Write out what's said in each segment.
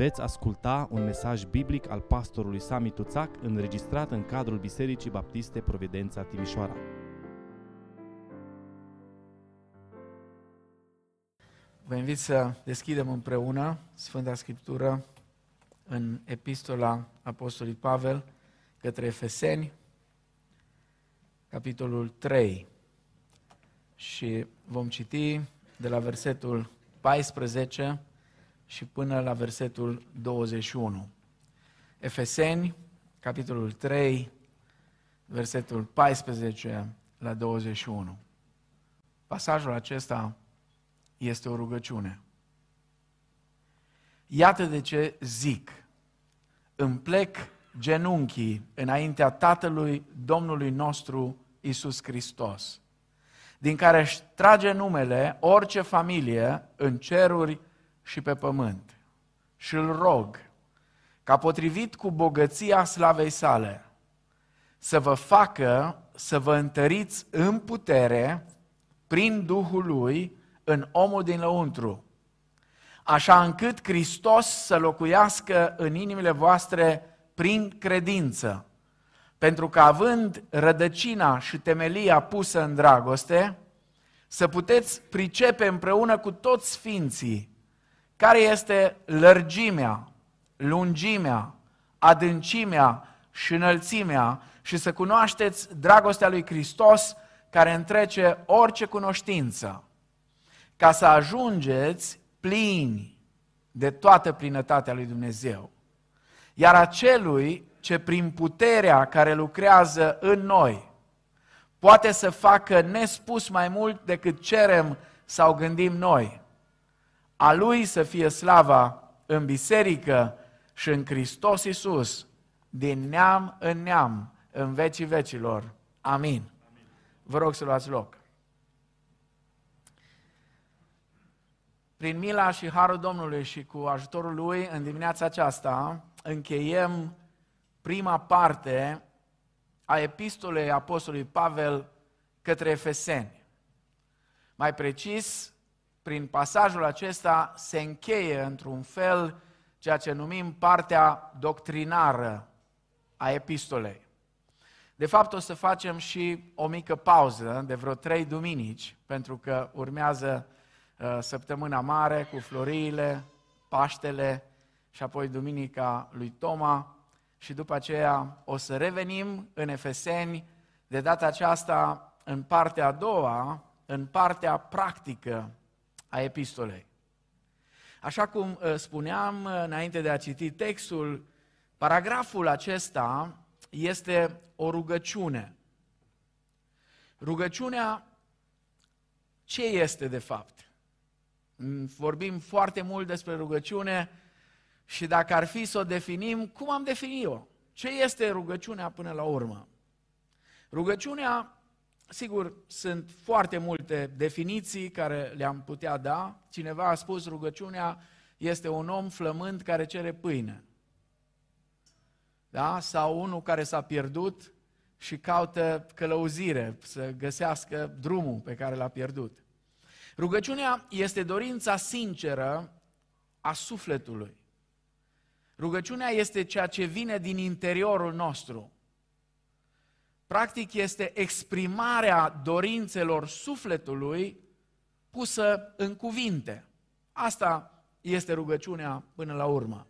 Veți asculta un mesaj biblic al pastorului Sami Tuțac înregistrat în cadrul Bisericii Baptiste Providența Timișoara. Vă invit să deschidem împreună Sfânta Scriptură în Epistola Apostolului Pavel către Efeseni, capitolul 3. Și vom citi de la versetul 14 și până la versetul 21. Efeseni, capitolul 3, versetul 14 la 21. Pasajul acesta este o rugăciune. Iată de ce zic, îmi plec genunchii înaintea Tatălui Domnului nostru Isus Hristos, din care își trage numele orice familie în ceruri și pe pământ. Și îl rog, ca potrivit cu bogăția slavei sale, să vă facă să vă întăriți în putere prin Duhul Lui în omul din lăuntru, așa încât Hristos să locuiască în inimile voastre prin credință, pentru că având rădăcina și temelia pusă în dragoste, să puteți pricepe împreună cu toți sfinții care este lărgimea, lungimea, adâncimea și înălțimea și să cunoașteți dragostea lui Hristos care întrece orice cunoștință, ca să ajungeți plini de toată plinătatea lui Dumnezeu. Iar acelui ce prin puterea care lucrează în noi poate să facă nespus mai mult decât cerem sau gândim noi, a Lui să fie slava în biserică și în Hristos Iisus, din neam în neam, în vecii vecilor. Amin. Vă rog să luați loc. Prin mila și harul Domnului și cu ajutorul Lui, în dimineața aceasta, încheiem prima parte a epistolei Apostolului Pavel către Efeseni. Mai precis, prin pasajul acesta se încheie într-un fel ceea ce numim partea doctrinară a epistolei. De fapt, o să facem și o mică pauză de vreo trei duminici, pentru că urmează uh, săptămâna mare cu floriile, Paștele și apoi Duminica lui Toma și după aceea o să revenim în Efeseni, de data aceasta în partea a doua, în partea practică a epistolei. Așa cum uh, spuneam uh, înainte de a citi textul, paragraful acesta este o rugăciune. Rugăciunea ce este de fapt? Mm, vorbim foarte mult despre rugăciune și dacă ar fi să o definim, cum am definit-o? Ce este rugăciunea până la urmă? Rugăciunea Sigur, sunt foarte multe definiții care le-am putea da. Cineva a spus rugăciunea este un om flămând care cere pâine. Da? Sau unul care s-a pierdut și caută călăuzire, să găsească drumul pe care l-a pierdut. Rugăciunea este dorința sinceră a sufletului. Rugăciunea este ceea ce vine din interiorul nostru. Practic este exprimarea dorințelor sufletului pusă în cuvinte. Asta este rugăciunea până la urmă.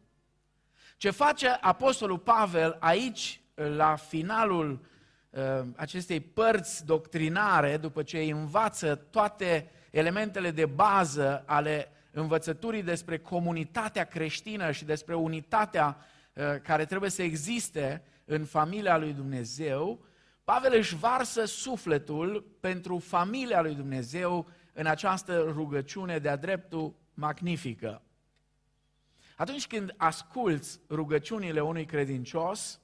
Ce face Apostolul Pavel aici, la finalul uh, acestei părți doctrinare, după ce îi învață toate elementele de bază ale învățăturii despre comunitatea creștină și despre unitatea uh, care trebuie să existe în familia lui Dumnezeu, Pavel își varsă sufletul pentru familia lui Dumnezeu în această rugăciune de-a dreptul magnifică. Atunci când asculți rugăciunile unui credincios,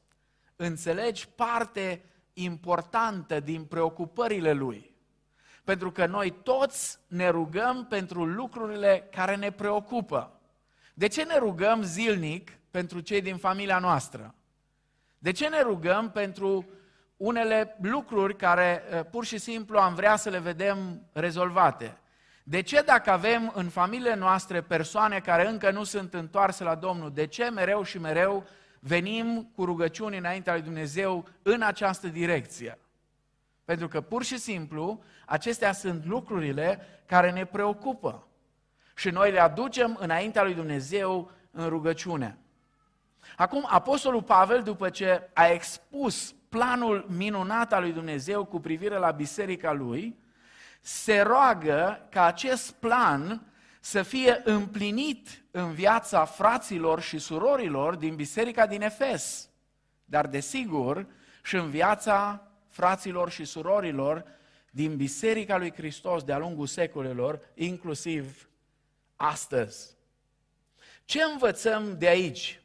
înțelegi parte importantă din preocupările lui. Pentru că noi toți ne rugăm pentru lucrurile care ne preocupă. De ce ne rugăm zilnic pentru cei din familia noastră? De ce ne rugăm pentru unele lucruri care eh, pur și simplu am vrea să le vedem rezolvate. De ce dacă avem în familiile noastre persoane care încă nu sunt întoarse la Domnul, de ce mereu și mereu venim cu rugăciuni înaintea lui Dumnezeu în această direcție? Pentru că pur și simplu acestea sunt lucrurile care ne preocupă și noi le aducem înaintea lui Dumnezeu în rugăciune. Acum, Apostolul Pavel, după ce a expus planul minunat al lui Dumnezeu cu privire la biserica lui, se roagă ca acest plan să fie împlinit în viața fraților și surorilor din biserica din Efes, dar desigur și în viața fraților și surorilor din biserica lui Hristos de-a lungul secolelor, inclusiv astăzi. Ce învățăm de aici?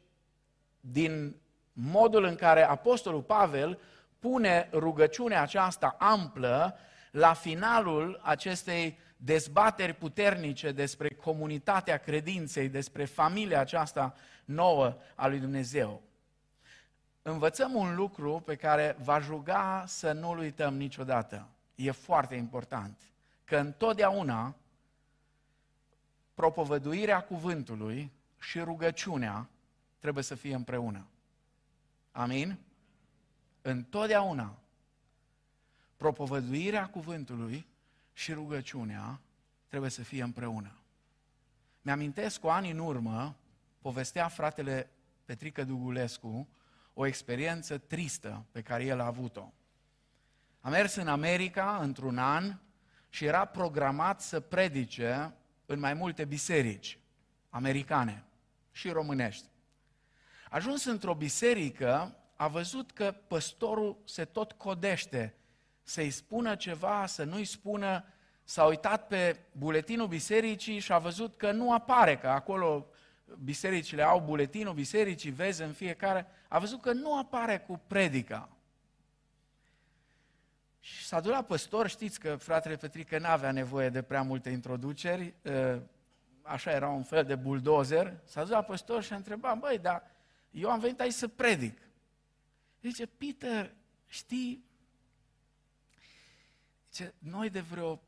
Din modul în care Apostolul Pavel pune rugăciunea aceasta amplă la finalul acestei dezbateri puternice despre comunitatea credinței, despre familia aceasta nouă a lui Dumnezeu. Învățăm un lucru pe care va juga să nu-l uităm niciodată. E foarte important. Că întotdeauna propovăduirea cuvântului și rugăciunea trebuie să fie împreună. Amin? Întotdeauna propovăduirea cuvântului și rugăciunea trebuie să fie împreună. Mi-amintesc cu ani în urmă, povestea fratele Petrică Dugulescu o experiență tristă pe care el a avut-o. A mers în America într-un an și era programat să predice în mai multe biserici americane și românești. Ajuns într-o biserică, a văzut că păstorul se tot codește. Să-i spună ceva, să nu-i spună, s-a uitat pe buletinul bisericii și a văzut că nu apare, că acolo bisericile au buletinul bisericii, vezi în fiecare, a văzut că nu apare cu predica. Și s-a dus la păstor, știți că fratele Petrică n-avea nevoie de prea multe introduceri, ă, așa era un fel de buldozer, s-a dus la păstor și a întrebat, băi, dar eu am venit aici să predic. Zice, Peter, știi, zice, noi de vreo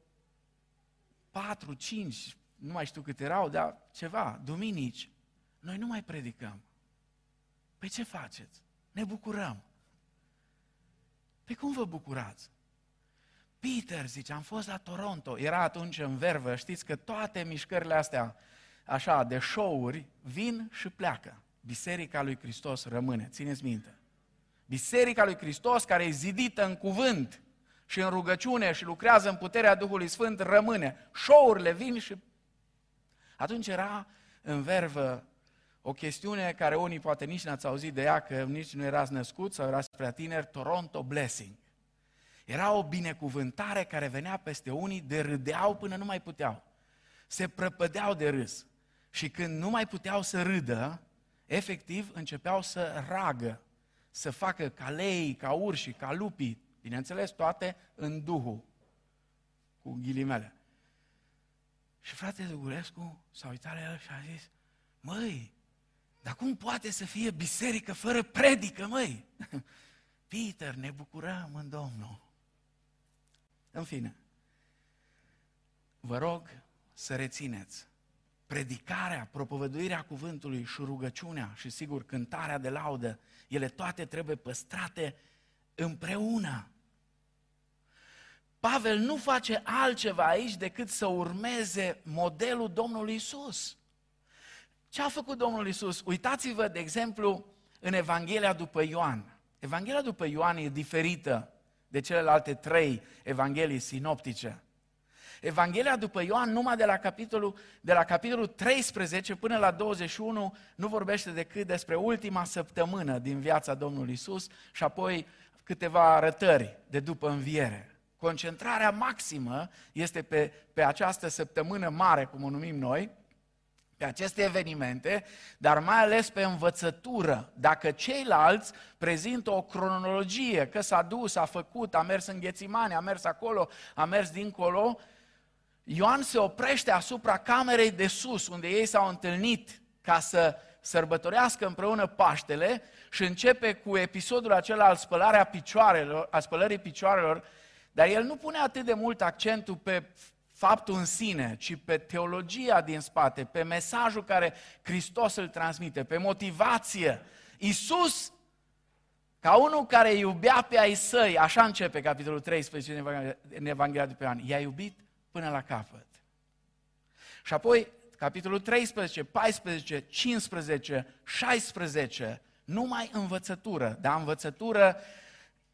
patru, cinci, nu mai știu cât erau, dar ceva, duminici, noi nu mai predicăm. Păi ce faceți? Ne bucurăm. Păi cum vă bucurați? Peter, zice, am fost la Toronto, era atunci în vervă, știți că toate mișcările astea, așa, de show-uri, vin și pleacă. Biserica lui Hristos rămâne, țineți minte. Biserica lui Hristos, care e zidită în cuvânt și în rugăciune și lucrează în puterea Duhului Sfânt, rămâne. Show-urile vin și... Atunci era în vervă o chestiune care unii poate nici n-ați auzit de ea, că nici nu erați născut sau erați prea tineri, Toronto Blessing. Era o binecuvântare care venea peste unii, de râdeau până nu mai puteau. Se prăpădeau de râs. Și când nu mai puteau să râdă, efectiv începeau să ragă, să facă ca lei, ca urși, ca lupii, bineînțeles toate în Duhul, cu ghilimele. Și fratele Dugurescu s-a uitat la el și a zis, măi, dar cum poate să fie biserică fără predică, măi? Peter, ne bucurăm în Domnul. În fine, vă rog să rețineți predicarea, propovăduirea cuvântului și rugăciunea și sigur cântarea de laudă, ele toate trebuie păstrate împreună. Pavel nu face altceva aici decât să urmeze modelul Domnului Isus. Ce a făcut Domnul Isus? Uitați-vă, de exemplu, în Evanghelia după Ioan. Evanghelia după Ioan e diferită de celelalte trei evanghelii sinoptice. Evanghelia după Ioan, numai de la, capitolul, de la capitolul 13 până la 21, nu vorbește decât despre ultima săptămână din viața Domnului Isus și apoi câteva arătări de după înviere. Concentrarea maximă este pe, pe această săptămână mare, cum o numim noi, pe aceste evenimente, dar mai ales pe învățătură. Dacă ceilalți prezintă o cronologie, că s-a dus, a făcut, a mers în Ghețimane, a mers acolo, a mers dincolo, Ioan se oprește asupra camerei de sus, unde ei s-au întâlnit ca să sărbătorească împreună Paștele și începe cu episodul acela al spălarea picioarelor, a spălării picioarelor, dar el nu pune atât de mult accentul pe faptul în sine, ci pe teologia din spate, pe mesajul care Hristos îl transmite, pe motivație. Iisus, ca unul care iubea pe ai săi, așa începe capitolul 13 în Evanghelia de pe an, i-a iubit până la capăt. Și apoi, capitolul 13, 14, 15, 16, numai învățătură, dar învățătură,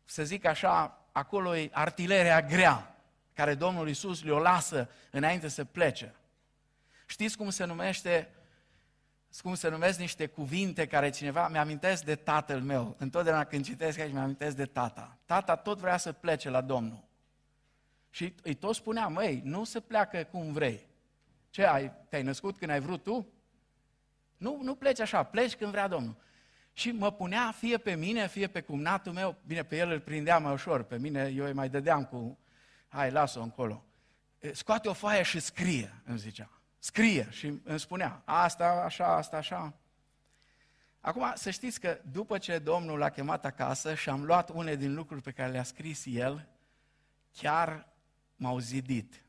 să zic așa, acolo e artileria grea care Domnul Isus le-o lasă înainte să plece. Știți cum se numește cum se numesc niște cuvinte care cineva, mi-amintesc de tatăl meu. Întotdeauna când citesc aici, mi-amintesc de tata. Tata tot vrea să plece la Domnul. Și îi tot spunea, măi, nu se pleacă cum vrei. Ce, ai, te-ai născut când ai vrut tu? Nu, nu pleci așa, pleci când vrea Domnul. Și mă punea fie pe mine, fie pe cumnatul meu, bine, pe el îl prindea mai ușor, pe mine eu îi mai dădeam cu, hai, lasă-o încolo. Scoate o foaie și scrie, îmi zicea. Scrie și îmi spunea, asta, așa, asta, așa. Acum, să știți că după ce Domnul l-a chemat acasă și am luat une din lucruri pe care le-a scris el, chiar m-au zidit.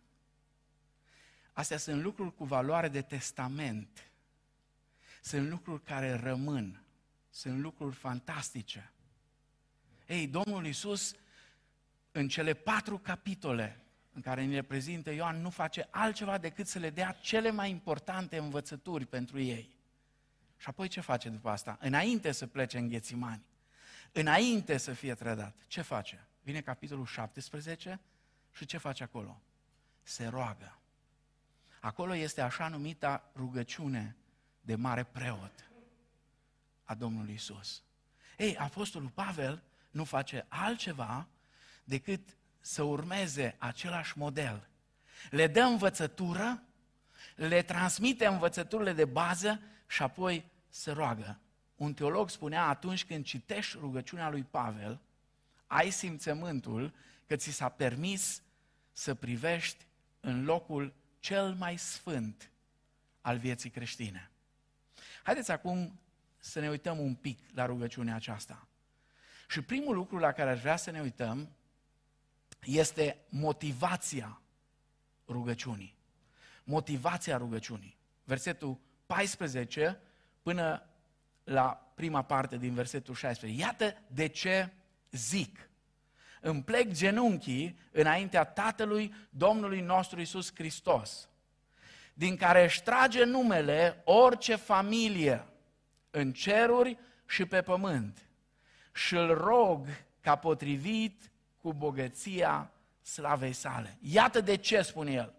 Astea sunt lucruri cu valoare de testament. Sunt lucruri care rămân. Sunt lucruri fantastice. Ei, Domnul Iisus, în cele patru capitole în care ne le prezintă Ioan, nu face altceva decât să le dea cele mai importante învățături pentru ei. Și apoi ce face după asta? Înainte să plece în Ghețimani, înainte să fie trădat, ce face? Vine capitolul 17 și ce face acolo? Se roagă. Acolo este așa numita rugăciune de mare preot a Domnului Isus. Ei, Apostolul Pavel nu face altceva decât să urmeze același model. Le dă învățătură, le transmite învățăturile de bază și apoi se roagă. Un teolog spunea atunci când citești rugăciunea lui Pavel, ai simțământul că ți s-a permis să privești în locul cel mai sfânt al vieții creștine. Haideți acum să ne uităm un pic la rugăciunea aceasta. Și primul lucru la care aș vrea să ne uităm este motivația rugăciunii. Motivația rugăciunii. Versetul 14 până la prima parte din versetul 16. Iată de ce zic. Îmi plec genunchii înaintea Tatălui Domnului nostru Isus Hristos, din care își trage numele orice familie în ceruri și pe pământ. Și îl rog ca potrivit cu bogăția slavei sale. Iată de ce spune el.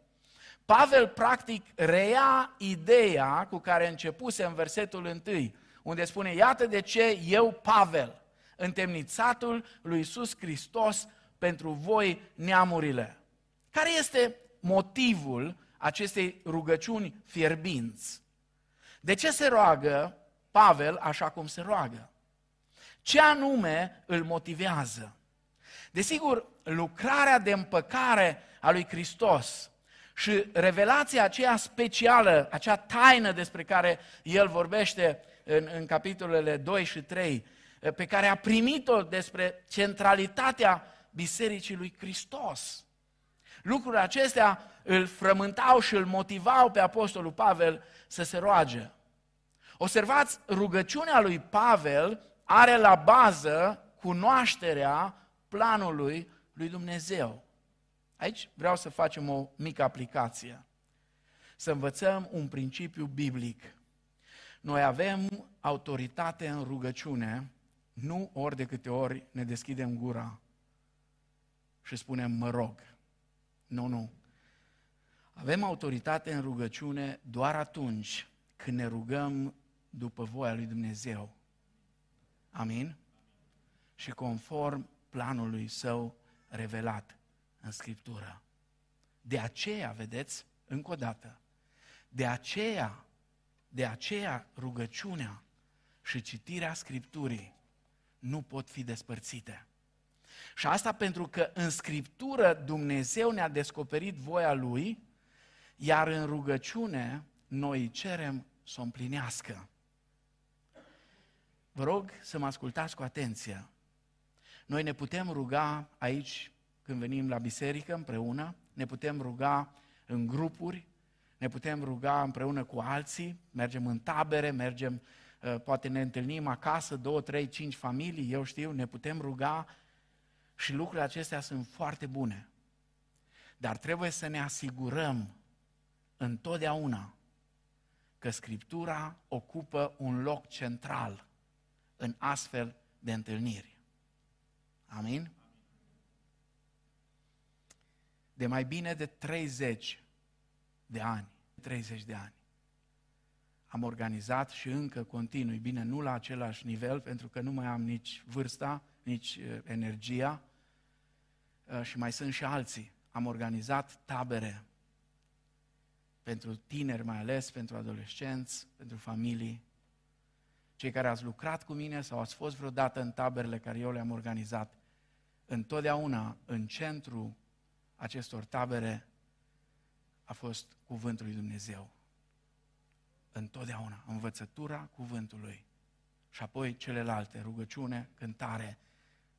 Pavel practic reia ideea cu care începuse în versetul 1, unde spune, iată de ce eu, Pavel, întemnițatul lui Iisus Hristos pentru voi neamurile. Care este motivul acestei rugăciuni fierbinți? De ce se roagă Pavel așa cum se roagă? Ce anume îl motivează? Desigur, lucrarea de împăcare a lui Hristos și revelația aceea specială, acea taină despre care el vorbește în, în capitolele 2 și 3, pe care a primit-o despre centralitatea Bisericii lui Hristos. Lucrurile acestea îl frământau și îl motivau pe Apostolul Pavel să se roage. Observați, rugăciunea lui Pavel are la bază cunoașterea planului lui Dumnezeu. Aici vreau să facem o mică aplicație. Să învățăm un principiu biblic. Noi avem autoritate în rugăciune, nu ori de câte ori ne deschidem gura și spunem mă rog. Nu, nu. Avem autoritate în rugăciune doar atunci când ne rugăm după voia lui Dumnezeu. Amin? Și conform planului său revelat în Scriptură. De aceea, vedeți, încă o dată, de aceea, de aceea rugăciunea și citirea Scripturii nu pot fi despărțite. Și asta pentru că în Scriptură Dumnezeu ne-a descoperit voia Lui, iar în rugăciune noi cerem să o împlinească. Vă rog să mă ascultați cu atenție. Noi ne putem ruga aici, când venim la biserică împreună, ne putem ruga în grupuri, ne putem ruga împreună cu alții, mergem în tabere, mergem, uh, poate ne întâlnim acasă, două, trei, cinci familii, eu știu, ne putem ruga și lucrurile acestea sunt foarte bune. Dar trebuie să ne asigurăm întotdeauna că Scriptura ocupă un loc central în astfel de întâlniri. Amin? De mai bine de 30 de ani, 30 de ani, am organizat și încă continui, bine, nu la același nivel, pentru că nu mai am nici vârsta, nici uh, energia uh, și mai sunt și alții. Am organizat tabere pentru tineri mai ales, pentru adolescenți, pentru familii. Cei care ați lucrat cu mine sau ați fost vreodată în taberele care eu le-am organizat, întotdeauna în centru acestor tabere a fost cuvântul lui Dumnezeu. Întotdeauna, învățătura cuvântului. Și apoi celelalte, rugăciune, cântare,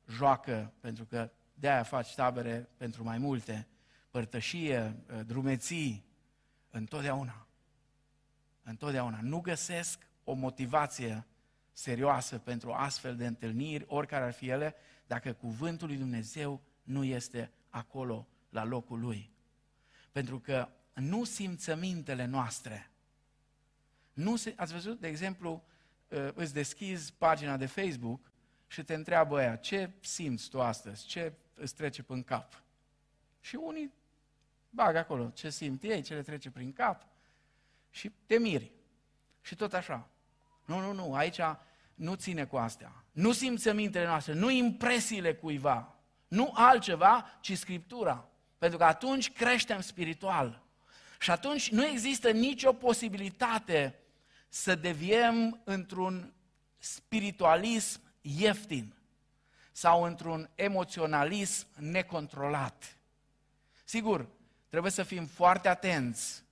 joacă, pentru că de-aia faci tabere pentru mai multe, părtășie, drumeții, Întotdeauna. Întotdeauna. Nu găsesc o motivație serioasă pentru astfel de întâlniri, oricare ar fi ele, dacă cuvântul lui Dumnezeu nu este acolo, la locul lui. Pentru că nu simțămintele noastre, nu se, ați văzut, de exemplu, uh, îți deschizi pagina de Facebook și te întreabă aia, ce simți tu astăzi, ce îți trece pe cap? Și unii bag acolo ce simt ei, ce le trece prin cap și te miri. Și tot așa. Nu, nu, nu, aici nu ține cu astea. Nu simțămintele noastre, nu impresiile cuiva, nu altceva, ci Scriptura. Pentru că atunci creștem spiritual. Și atunci nu există nicio posibilitate să deviem într-un spiritualism ieftin sau într-un emoționalism necontrolat. Sigur, Trebuie să fim foarte atenți,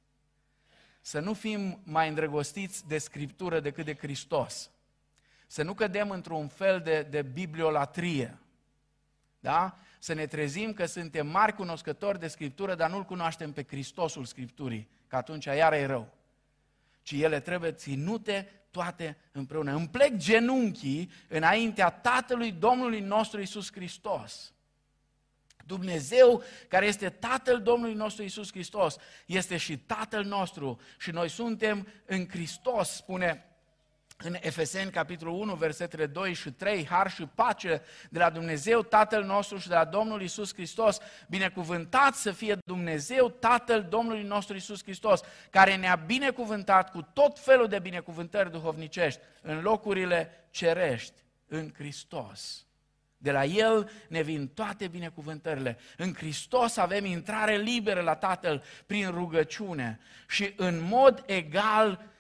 să nu fim mai îndrăgostiți de Scriptură decât de Hristos. Să nu cădem într-un fel de, de bibliolatrie. Da? Să ne trezim că suntem mari cunoscători de Scriptură, dar nu-L cunoaștem pe Hristosul Scripturii, că atunci iară e rău. Ci ele trebuie ținute toate împreună. Îmi plec genunchii înaintea Tatălui Domnului nostru Isus Hristos. Dumnezeu, care este Tatăl Domnului nostru Isus Hristos, este și Tatăl nostru și noi suntem în Hristos, spune în Efeseni, capitolul 1, versetele 2 și 3, har și pace de la Dumnezeu, Tatăl nostru și de la Domnul Isus Hristos, binecuvântat să fie Dumnezeu, Tatăl Domnului nostru Isus Hristos, care ne-a binecuvântat cu tot felul de binecuvântări duhovnicești în locurile cerești, în Hristos. De la El ne vin toate binecuvântările. În Hristos avem intrare liberă la Tatăl prin rugăciune și în mod egal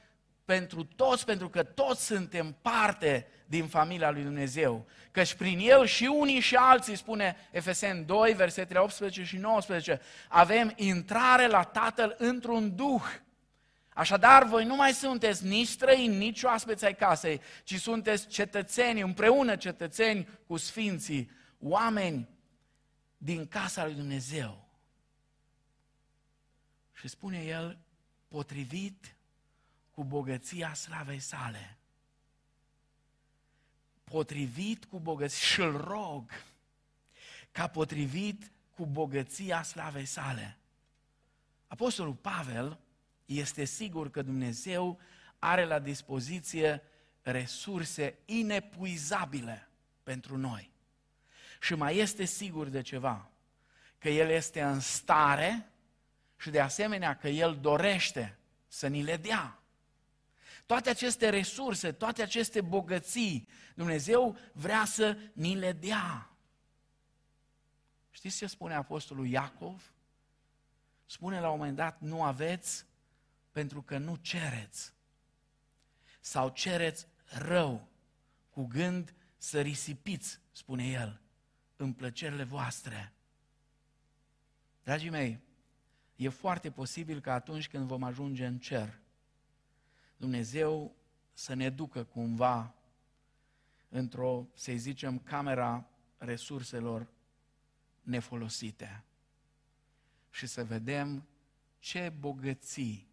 pentru toți, pentru că toți suntem parte din familia lui Dumnezeu. Căci prin El și unii și alții, spune Efesen 2, versetele 18 și 19, avem intrare la Tatăl într-un duh Așadar, voi nu mai sunteți nici străini, nici oaspeți ai casei, ci sunteți cetățeni, împreună cetățeni cu sfinții, oameni din casa lui Dumnezeu. Și spune el, potrivit cu bogăția slavei sale. Potrivit cu bogăția, și îl rog, ca potrivit cu bogăția slavei sale. Apostolul Pavel este sigur că Dumnezeu are la dispoziție resurse inepuizabile pentru noi. Și mai este sigur de ceva, că El este în stare și de asemenea că El dorește să ni le dea. Toate aceste resurse, toate aceste bogății, Dumnezeu vrea să ni le dea. Știți ce spune Apostolul Iacov? Spune la un moment dat, nu aveți pentru că nu cereți. Sau cereți rău, cu gând să risipiți, spune el, în plăcerile voastre. Dragii mei, e foarte posibil că atunci când vom ajunge în cer, Dumnezeu să ne ducă cumva într-o, să zicem, camera resurselor nefolosite și să vedem ce bogății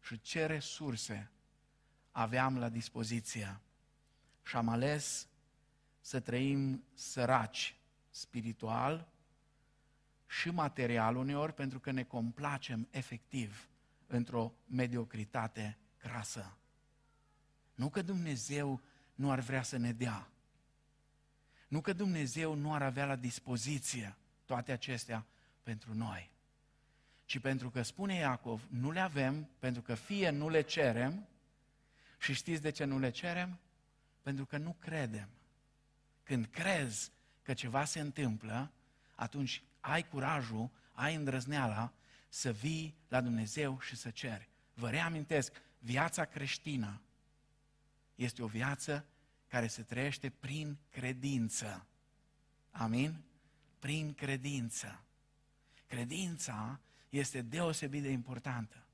și ce resurse aveam la dispoziție. Și am ales să trăim săraci spiritual și material uneori pentru că ne complacem efectiv într-o mediocritate crasă. Nu că Dumnezeu nu ar vrea să ne dea. Nu că Dumnezeu nu ar avea la dispoziție toate acestea pentru noi, ci pentru că spune Iacov, nu le avem, pentru că fie nu le cerem, și știți de ce nu le cerem? Pentru că nu credem. Când crezi că ceva se întâmplă, atunci ai curajul, ai îndrăzneala să vii la Dumnezeu și să ceri. Vă reamintesc, viața creștină este o viață care se trăiește prin credință. Amin? Prin credință. Credința este deosebit de importantă.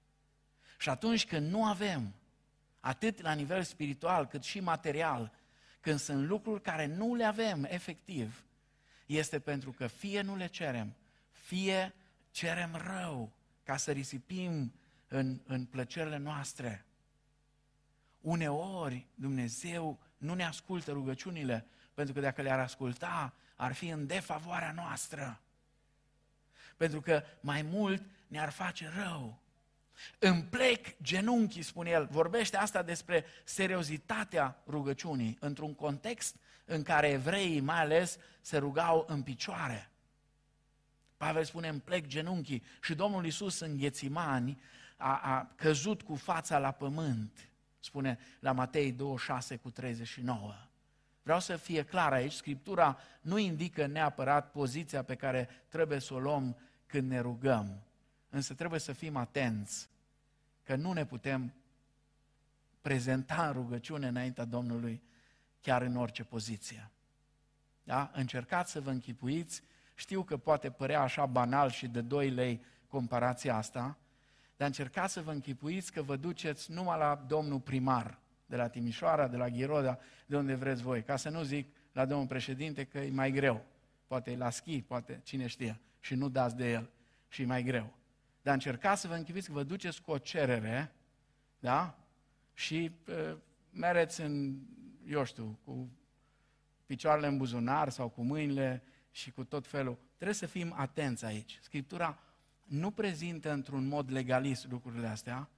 Și atunci când nu avem, atât la nivel spiritual cât și material, când sunt lucruri care nu le avem efectiv, este pentru că fie nu le cerem, fie cerem rău ca să risipim în, în plăcerile noastre. Uneori Dumnezeu nu ne ascultă rugăciunile, pentru că dacă le-ar asculta, ar fi în defavoarea noastră. Pentru că mai mult ne-ar face rău. Îmi plec genunchii, spune el. Vorbește asta despre seriozitatea rugăciunii, într-un context în care evreii, mai ales, se rugau în picioare. Pavel spune, îmi plec genunchii. Și Domnul Iisus în Ghețimani a, a căzut cu fața la pământ, spune la Matei 26 cu 39. Vreau să fie clar aici, Scriptura nu indică neapărat poziția pe care trebuie să o luăm când ne rugăm. Însă trebuie să fim atenți că nu ne putem prezenta în rugăciune înaintea Domnului chiar în orice poziție. Da? Încercați să vă închipuiți, știu că poate părea așa banal și de 2 lei comparația asta, dar încercați să vă închipuiți că vă duceți numai la domnul primar, de la Timișoara, de la Ghiroda, de unde vreți voi, ca să nu zic la domnul președinte că e mai greu. Poate e la schi, poate cine știe, și nu dați de el și e mai greu. Dar încercați să vă închipuiți că vă duceți cu o cerere, da? Și uh, mereți în, eu știu, cu picioarele în buzunar sau cu mâinile și cu tot felul. Trebuie să fim atenți aici. Scriptura nu prezintă într-un mod legalist lucrurile astea,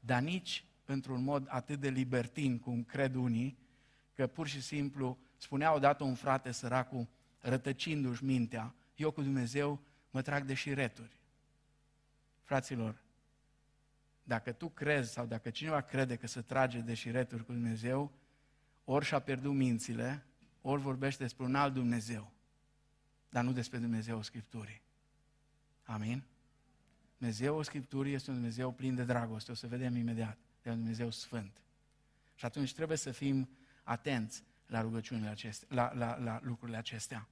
dar nici într-un mod atât de libertin cum cred unii, că pur și simplu spunea odată un frate săracul, rătăcindu-și mintea, eu cu Dumnezeu mă trag de șireturi. Fraților, dacă tu crezi sau dacă cineva crede că se trage de șireturi cu Dumnezeu, ori și-a pierdut mințile, ori vorbește despre un alt Dumnezeu, dar nu despre Dumnezeu Scripturii. Amin? Dumnezeu Scripturii este un Dumnezeu plin de dragoste, o să vedem imediat, de un Dumnezeu sfânt. Și atunci trebuie să fim atenți la rugăciunile acestea, la, la, la lucrurile acestea.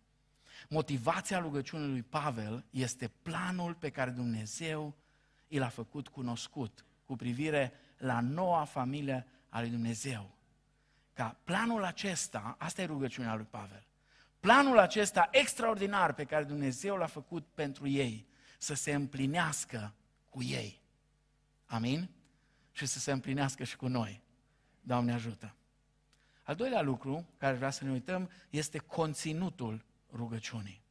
Motivația rugăciunii lui Pavel este planul pe care Dumnezeu i l-a făcut cunoscut cu privire la noua familie a lui Dumnezeu. Ca planul acesta, asta e rugăciunea lui Pavel, planul acesta extraordinar pe care Dumnezeu l-a făcut pentru ei, să se împlinească cu ei. Amin? Și să se împlinească și cu noi. Doamne ajută! Al doilea lucru care vrea să ne uităm este conținutul rugăciunii.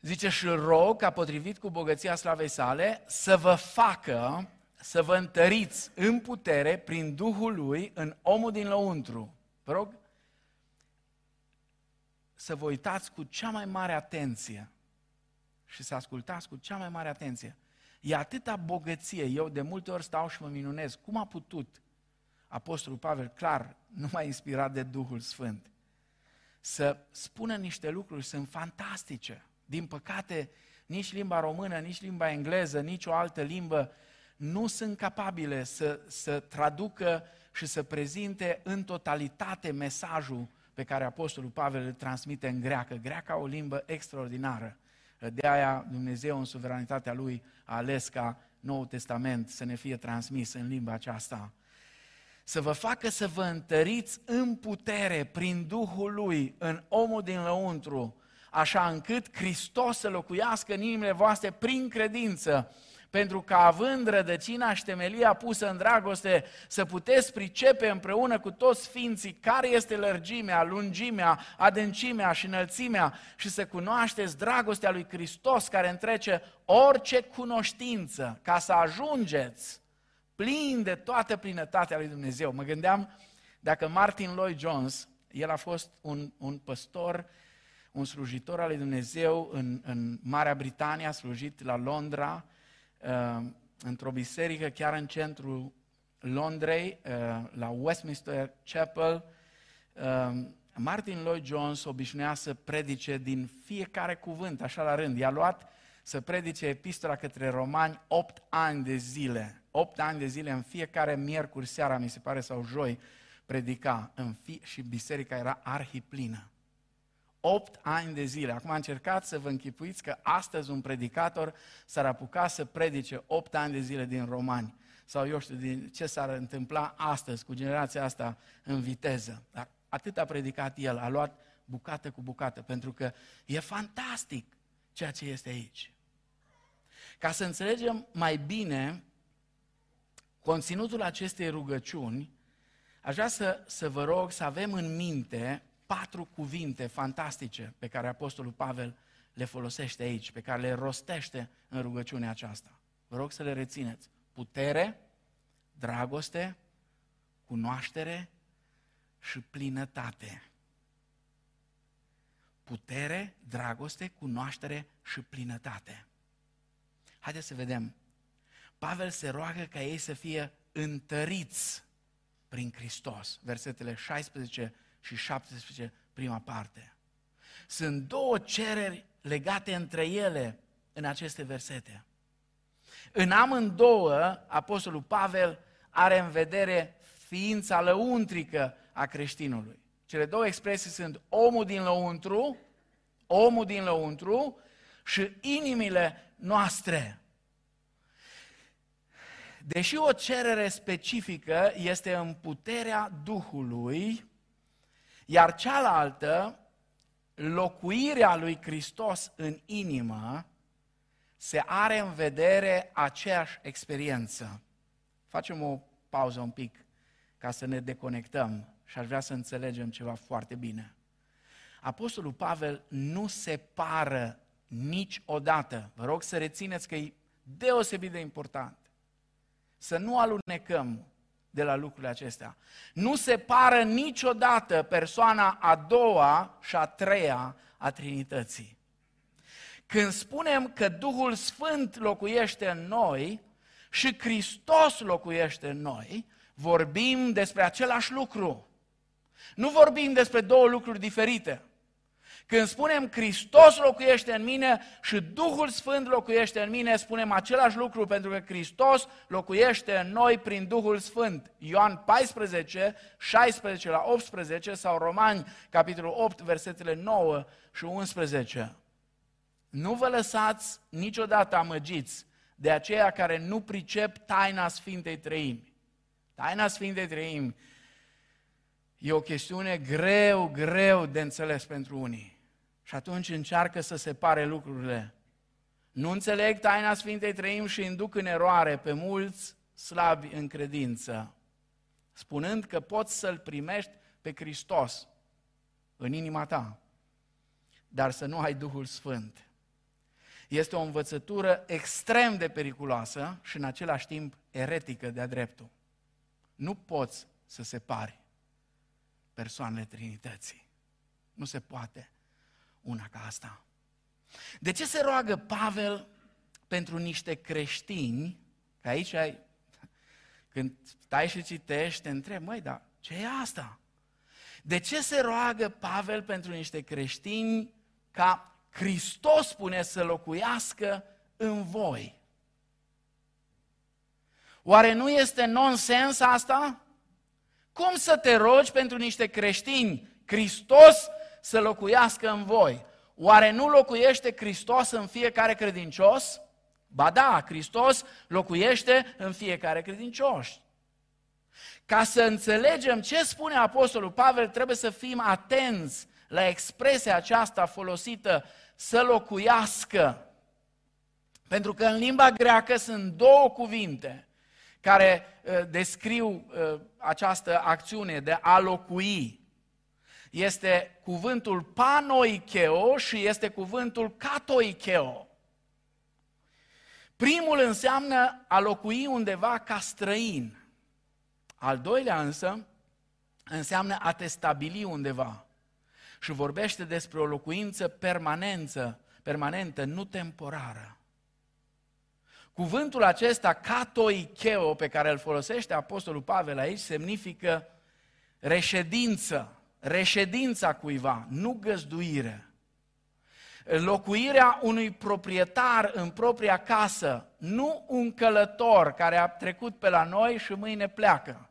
Zice, și rog ca potrivit cu bogăția slavei sale să vă facă să vă întăriți în putere prin Duhul Lui în omul din lăuntru. Vă rog să vă uitați cu cea mai mare atenție și să ascultați cu cea mai mare atenție. E atâta bogăție, eu de multe ori stau și mă minunez. Cum a putut Apostolul Pavel, clar, nu mai inspirat de Duhul Sfânt, să spună niște lucruri, sunt fantastice. Din păcate, nici limba română, nici limba engleză, nici o altă limbă nu sunt capabile să, să traducă și să prezinte în totalitate mesajul pe care Apostolul Pavel îl transmite în greacă. Greaca o limbă extraordinară. De aia Dumnezeu în suveranitatea Lui a ales ca Noul Testament să ne fie transmis în limba aceasta. Să vă facă să vă întăriți în putere prin Duhul Lui, în omul din lăuntru, așa încât Hristos să locuiască în inimile voastre prin credință, pentru că având rădăcina și temelia pusă în dragoste, să puteți pricepe împreună cu toți sfinții care este lărgimea, lungimea, adâncimea și înălțimea și să cunoașteți dragostea lui Hristos care întrece orice cunoștință ca să ajungeți plin de toată plinătatea lui Dumnezeu. Mă gândeam dacă Martin Lloyd Jones, el a fost un, un păstor, un slujitor al lui Dumnezeu în, în Marea Britanie, a slujit la Londra, uh, într-o biserică chiar în centrul Londrei, uh, la Westminster Chapel. Uh, Martin Lloyd Jones obișnuia să predice din fiecare cuvânt, așa la rând. I-a luat să predice epistola către romani 8 ani de zile. 8 ani de zile în fiecare miercuri seara, mi se pare, sau joi, predica în fi- și biserica era arhiplină. 8 ani de zile. Acum încercați să vă închipuiți că astăzi un predicator s-ar apuca să predice 8 ani de zile din Romani. Sau eu știu din ce s-ar întâmpla astăzi cu generația asta în viteză. Dar atât a predicat el, a luat bucată cu bucată, pentru că e fantastic ceea ce este aici. Ca să înțelegem mai bine conținutul acestei rugăciuni, aș vrea să, să vă rog să avem în minte patru cuvinte fantastice pe care Apostolul Pavel le folosește aici, pe care le rostește în rugăciunea aceasta. Vă rog să le rețineți. Putere, dragoste, cunoaștere și plinătate. Putere, dragoste, cunoaștere și plinătate. Haideți să vedem. Pavel se roagă ca ei să fie întăriți prin Hristos. Versetele 16 și 17, prima parte. Sunt două cereri legate între ele în aceste versete. În amândouă, Apostolul Pavel are în vedere ființa lăuntrică a creștinului. Cele două expresii sunt omul din lăuntru, omul din lăuntru și inimile noastre. Deși o cerere specifică este în puterea Duhului, iar cealaltă, locuirea lui Hristos în inimă, se are în vedere aceeași experiență. Facem o pauză un pic ca să ne deconectăm și aș vrea să înțelegem ceva foarte bine. Apostolul Pavel nu separă niciodată, vă rog să rețineți că e deosebit de important, să nu alunecăm de la lucrurile acestea. Nu separă niciodată persoana a doua și a treia a Trinității. Când spunem că Duhul Sfânt locuiește în noi și Hristos locuiește în noi, vorbim despre același lucru. Nu vorbim despre două lucruri diferite. Când spunem Hristos locuiește în mine și Duhul Sfânt locuiește în mine, spunem același lucru pentru că Hristos locuiește în noi prin Duhul Sfânt. Ioan 14, 16 la 18 sau Romani, capitolul 8, versetele 9 și 11. Nu vă lăsați niciodată amăgiți de aceia care nu pricep taina Sfintei Treimi. Taina Sfintei Treimi e o chestiune greu, greu de înțeles pentru unii. Și atunci încearcă să separe lucrurile. Nu înțeleg taina Sfintei Trăim și induc în eroare pe mulți slabi în credință, spunând că poți să-L primești pe Hristos în inima ta, dar să nu ai Duhul Sfânt. Este o învățătură extrem de periculoasă și în același timp eretică de-a dreptul. Nu poți să separi persoanele Trinității. Nu se poate una ca asta. De ce se roagă Pavel pentru niște creștini, că aici ai, când stai și citești, te întrebi, măi, dar ce e asta? De ce se roagă Pavel pentru niște creștini ca Hristos spune să locuiască în voi? Oare nu este nonsens asta? Cum să te rogi pentru niște creștini? Hristos să locuiască în voi. Oare nu locuiește Hristos în fiecare credincios? Ba da, Hristos locuiește în fiecare credincios. Ca să înțelegem ce spune Apostolul Pavel, trebuie să fim atenți la expresia aceasta folosită să locuiască. Pentru că în limba greacă sunt două cuvinte care uh, descriu uh, această acțiune de a locui. Este cuvântul panoikeo și este cuvântul katoikeo. Primul înseamnă a locui undeva ca străin. Al doilea însă înseamnă a te stabili undeva. Și vorbește despre o locuință permanență, permanentă, nu temporară. Cuvântul acesta, katoikeo, pe care îl folosește Apostolul Pavel aici, semnifică reședință, reședința cuiva, nu găzduire. Locuirea unui proprietar în propria casă, nu un călător care a trecut pe la noi și mâine pleacă,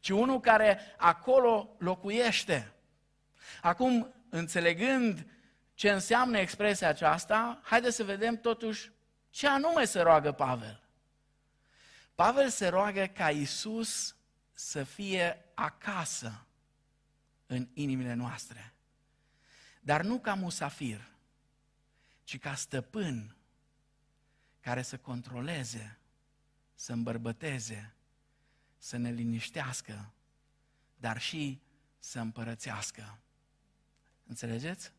ci unul care acolo locuiește. Acum, înțelegând ce înseamnă expresia aceasta, haideți să vedem totuși ce anume se roagă Pavel? Pavel se roagă ca Isus să fie acasă în inimile noastre. Dar nu ca musafir, ci ca stăpân care să controleze, să îmbărbăteze, să ne liniștească, dar și să împărățească. Înțelegeți?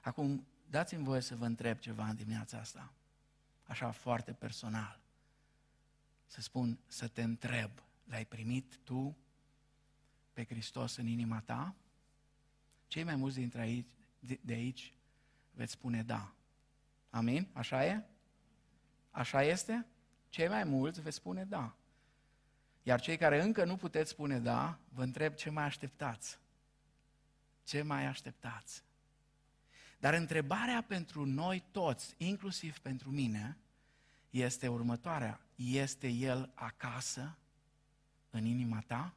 Acum, dați-mi voie să vă întreb ceva în dimineața asta așa foarte personal. Să spun, să te întreb, l-ai primit tu pe Hristos în inima ta? Cei mai mulți dintre aici, de aici veți spune da. Amin? Așa e? Așa este? Cei mai mulți veți spune da. Iar cei care încă nu puteți spune da, vă întreb ce mai așteptați. Ce mai așteptați? Dar întrebarea pentru noi toți, inclusiv pentru mine, este următoarea. Este El acasă în inima ta?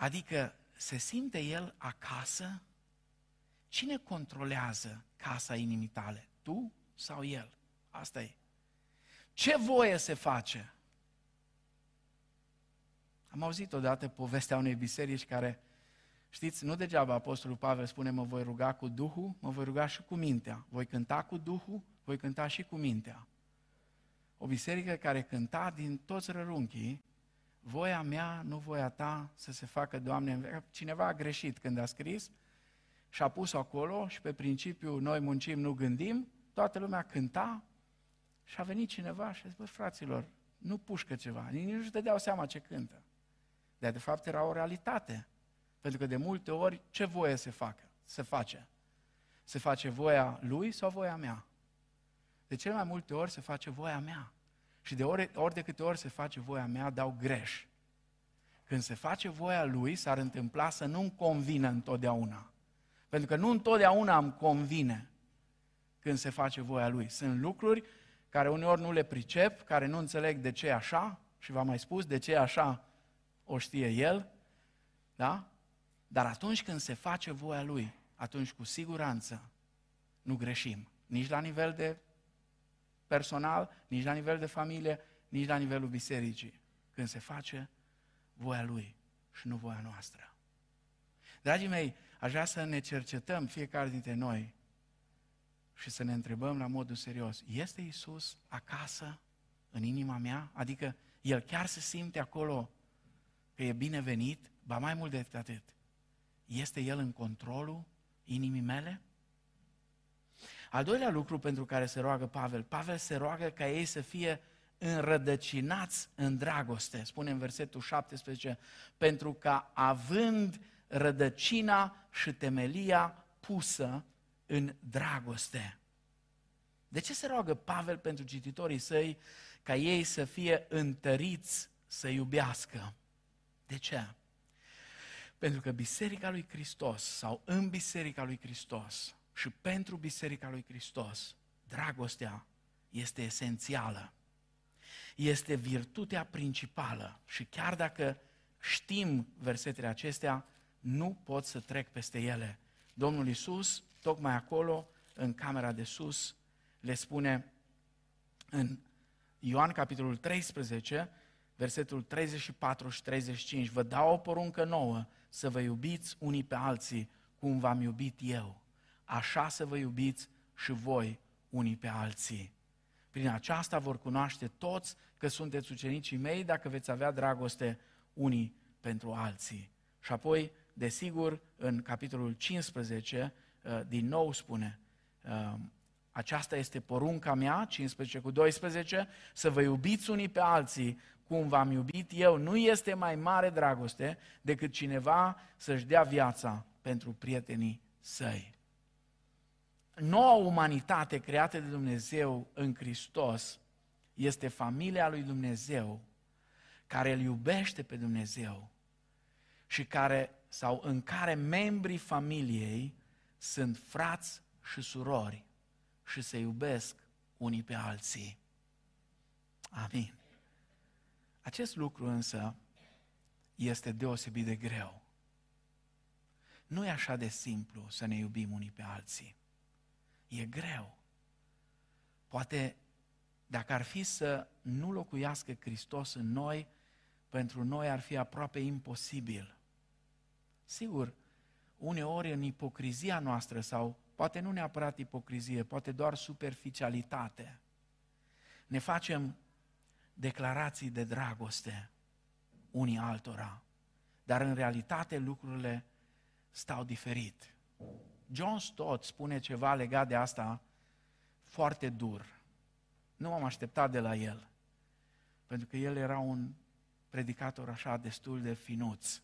Adică se simte El acasă? Cine controlează casa inimii tale? Tu sau El? Asta e. Ce voie se face? Am auzit odată povestea unei biserici care Știți, nu degeaba Apostolul Pavel spune, mă voi ruga cu Duhul, mă voi ruga și cu mintea. Voi cânta cu Duhul, voi cânta și cu mintea. O biserică care cânta din toți rărunchii, voia mea, nu voia ta, să se facă, Doamne, cineva a greșit când a scris și a pus acolo și pe principiu noi muncim, nu gândim, toată lumea cânta și a venit cineva și a zis, bă, fraților, nu pușcă ceva, nici nu-și dădeau seama ce cântă. Dar de fapt era o realitate. Pentru că de multe ori ce voie se facă? Se face. Se face voia lui sau voia mea? De cele mai multe ori se face voia mea. Și de ori, ori de câte ori se face voia mea, dau greș. Când se face voia lui, s-ar întâmpla să nu-mi convină întotdeauna. Pentru că nu întotdeauna îmi convine când se face voia lui. Sunt lucruri care uneori nu le pricep, care nu înțeleg de ce e așa, și v-am mai spus, de ce e așa o știe el, da? Dar atunci când se face voia Lui, atunci cu siguranță nu greșim. Nici la nivel de personal, nici la nivel de familie, nici la nivelul bisericii. Când se face voia Lui și nu voia noastră. Dragii mei, aș vrea să ne cercetăm fiecare dintre noi și să ne întrebăm la modul serios, este Isus acasă în inima mea? Adică El chiar se simte acolo că e binevenit? Ba mai mult decât atât, este El în controlul inimii mele? Al doilea lucru pentru care se roagă Pavel, Pavel se roagă ca ei să fie înrădăcinați în dragoste, spune în versetul 17, pentru ca având rădăcina și temelia pusă în dragoste. De ce se roagă Pavel pentru cititorii săi ca ei să fie întăriți să iubească? De ce? Pentru că Biserica lui Hristos sau în Biserica lui Hristos și pentru Biserica lui Hristos, dragostea este esențială. Este virtutea principală și chiar dacă știm versetele acestea, nu pot să trec peste ele. Domnul Isus, tocmai acolo, în camera de sus, le spune în Ioan capitolul 13, versetul 34 și 35, vă dau o poruncă nouă, să vă iubiți unii pe alții, cum v-am iubit eu. Așa să vă iubiți și voi unii pe alții. Prin aceasta vor cunoaște toți că sunteți ucenicii mei dacă veți avea dragoste unii pentru alții. Și apoi, desigur, în capitolul 15, uh, din nou spune, uh, aceasta este porunca mea, 15 cu 12, să vă iubiți unii pe alții cum v-am iubit eu. Nu este mai mare dragoste decât cineva să-și dea viața pentru prietenii săi. Noua umanitate creată de Dumnezeu în Hristos este familia lui Dumnezeu care îl iubește pe Dumnezeu și care, sau în care membrii familiei sunt frați și surori și se iubesc unii pe alții. Amin. Acest lucru însă este deosebit de greu. Nu e așa de simplu să ne iubim unii pe alții. E greu. Poate dacă ar fi să nu locuiască Hristos în noi, pentru noi ar fi aproape imposibil. Sigur, uneori în ipocrizia noastră sau poate nu neapărat ipocrizie, poate doar superficialitate, ne facem declarații de dragoste unii altora, dar în realitate lucrurile stau diferit. John Stott spune ceva legat de asta foarte dur. Nu m-am așteptat de la el, pentru că el era un predicator așa destul de finuț,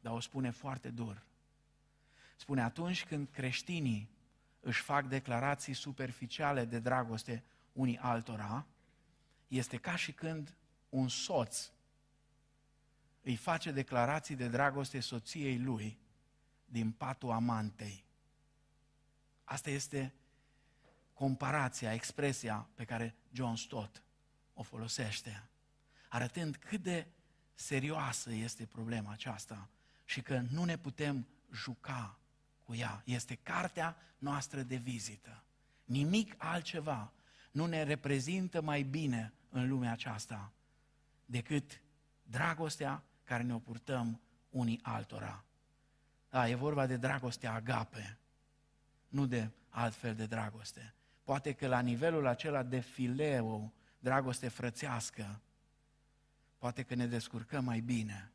dar o spune foarte dur. Spune, atunci când creștinii își fac declarații superficiale de dragoste unii altora, este ca și când un soț îi face declarații de dragoste soției lui din patul amantei. Asta este comparația, expresia pe care John Stott o folosește, arătând cât de serioasă este problema aceasta și că nu ne putem juca cu ea. Este cartea noastră de vizită. Nimic altceva nu ne reprezintă mai bine în lumea aceasta decât dragostea care ne-o purtăm unii altora. Da, e vorba de dragostea agape, nu de altfel de dragoste. Poate că la nivelul acela de fileu, dragoste frățească, poate că ne descurcăm mai bine.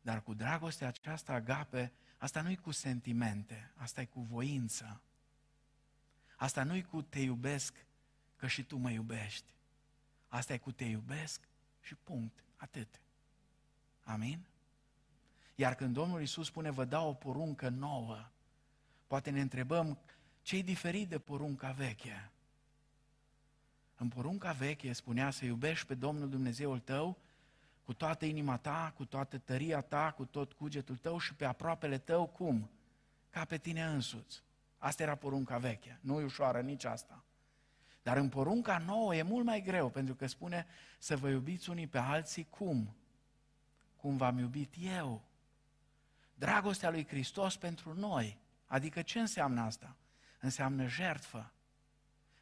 Dar cu dragostea aceasta agape, asta nu-i cu sentimente, asta e cu voință. Asta nu-i cu te iubesc că și tu mă iubești. Asta e cu te iubesc și punct, atât. Amin? Iar când Domnul Iisus spune, vă dau o poruncă nouă, poate ne întrebăm, ce-i diferit de porunca veche? În porunca veche spunea să iubești pe Domnul Dumnezeul tău cu toată inima ta, cu toată tăria ta, cu tot cugetul tău și pe aproapele tău, cum? Ca pe tine însuți. Asta era porunca veche, nu e ușoară nici asta. Dar în porunca nouă e mult mai greu, pentru că spune să vă iubiți unii pe alții cum? Cum v-am iubit eu. Dragostea lui Hristos pentru noi. Adică ce înseamnă asta? Înseamnă jertfă.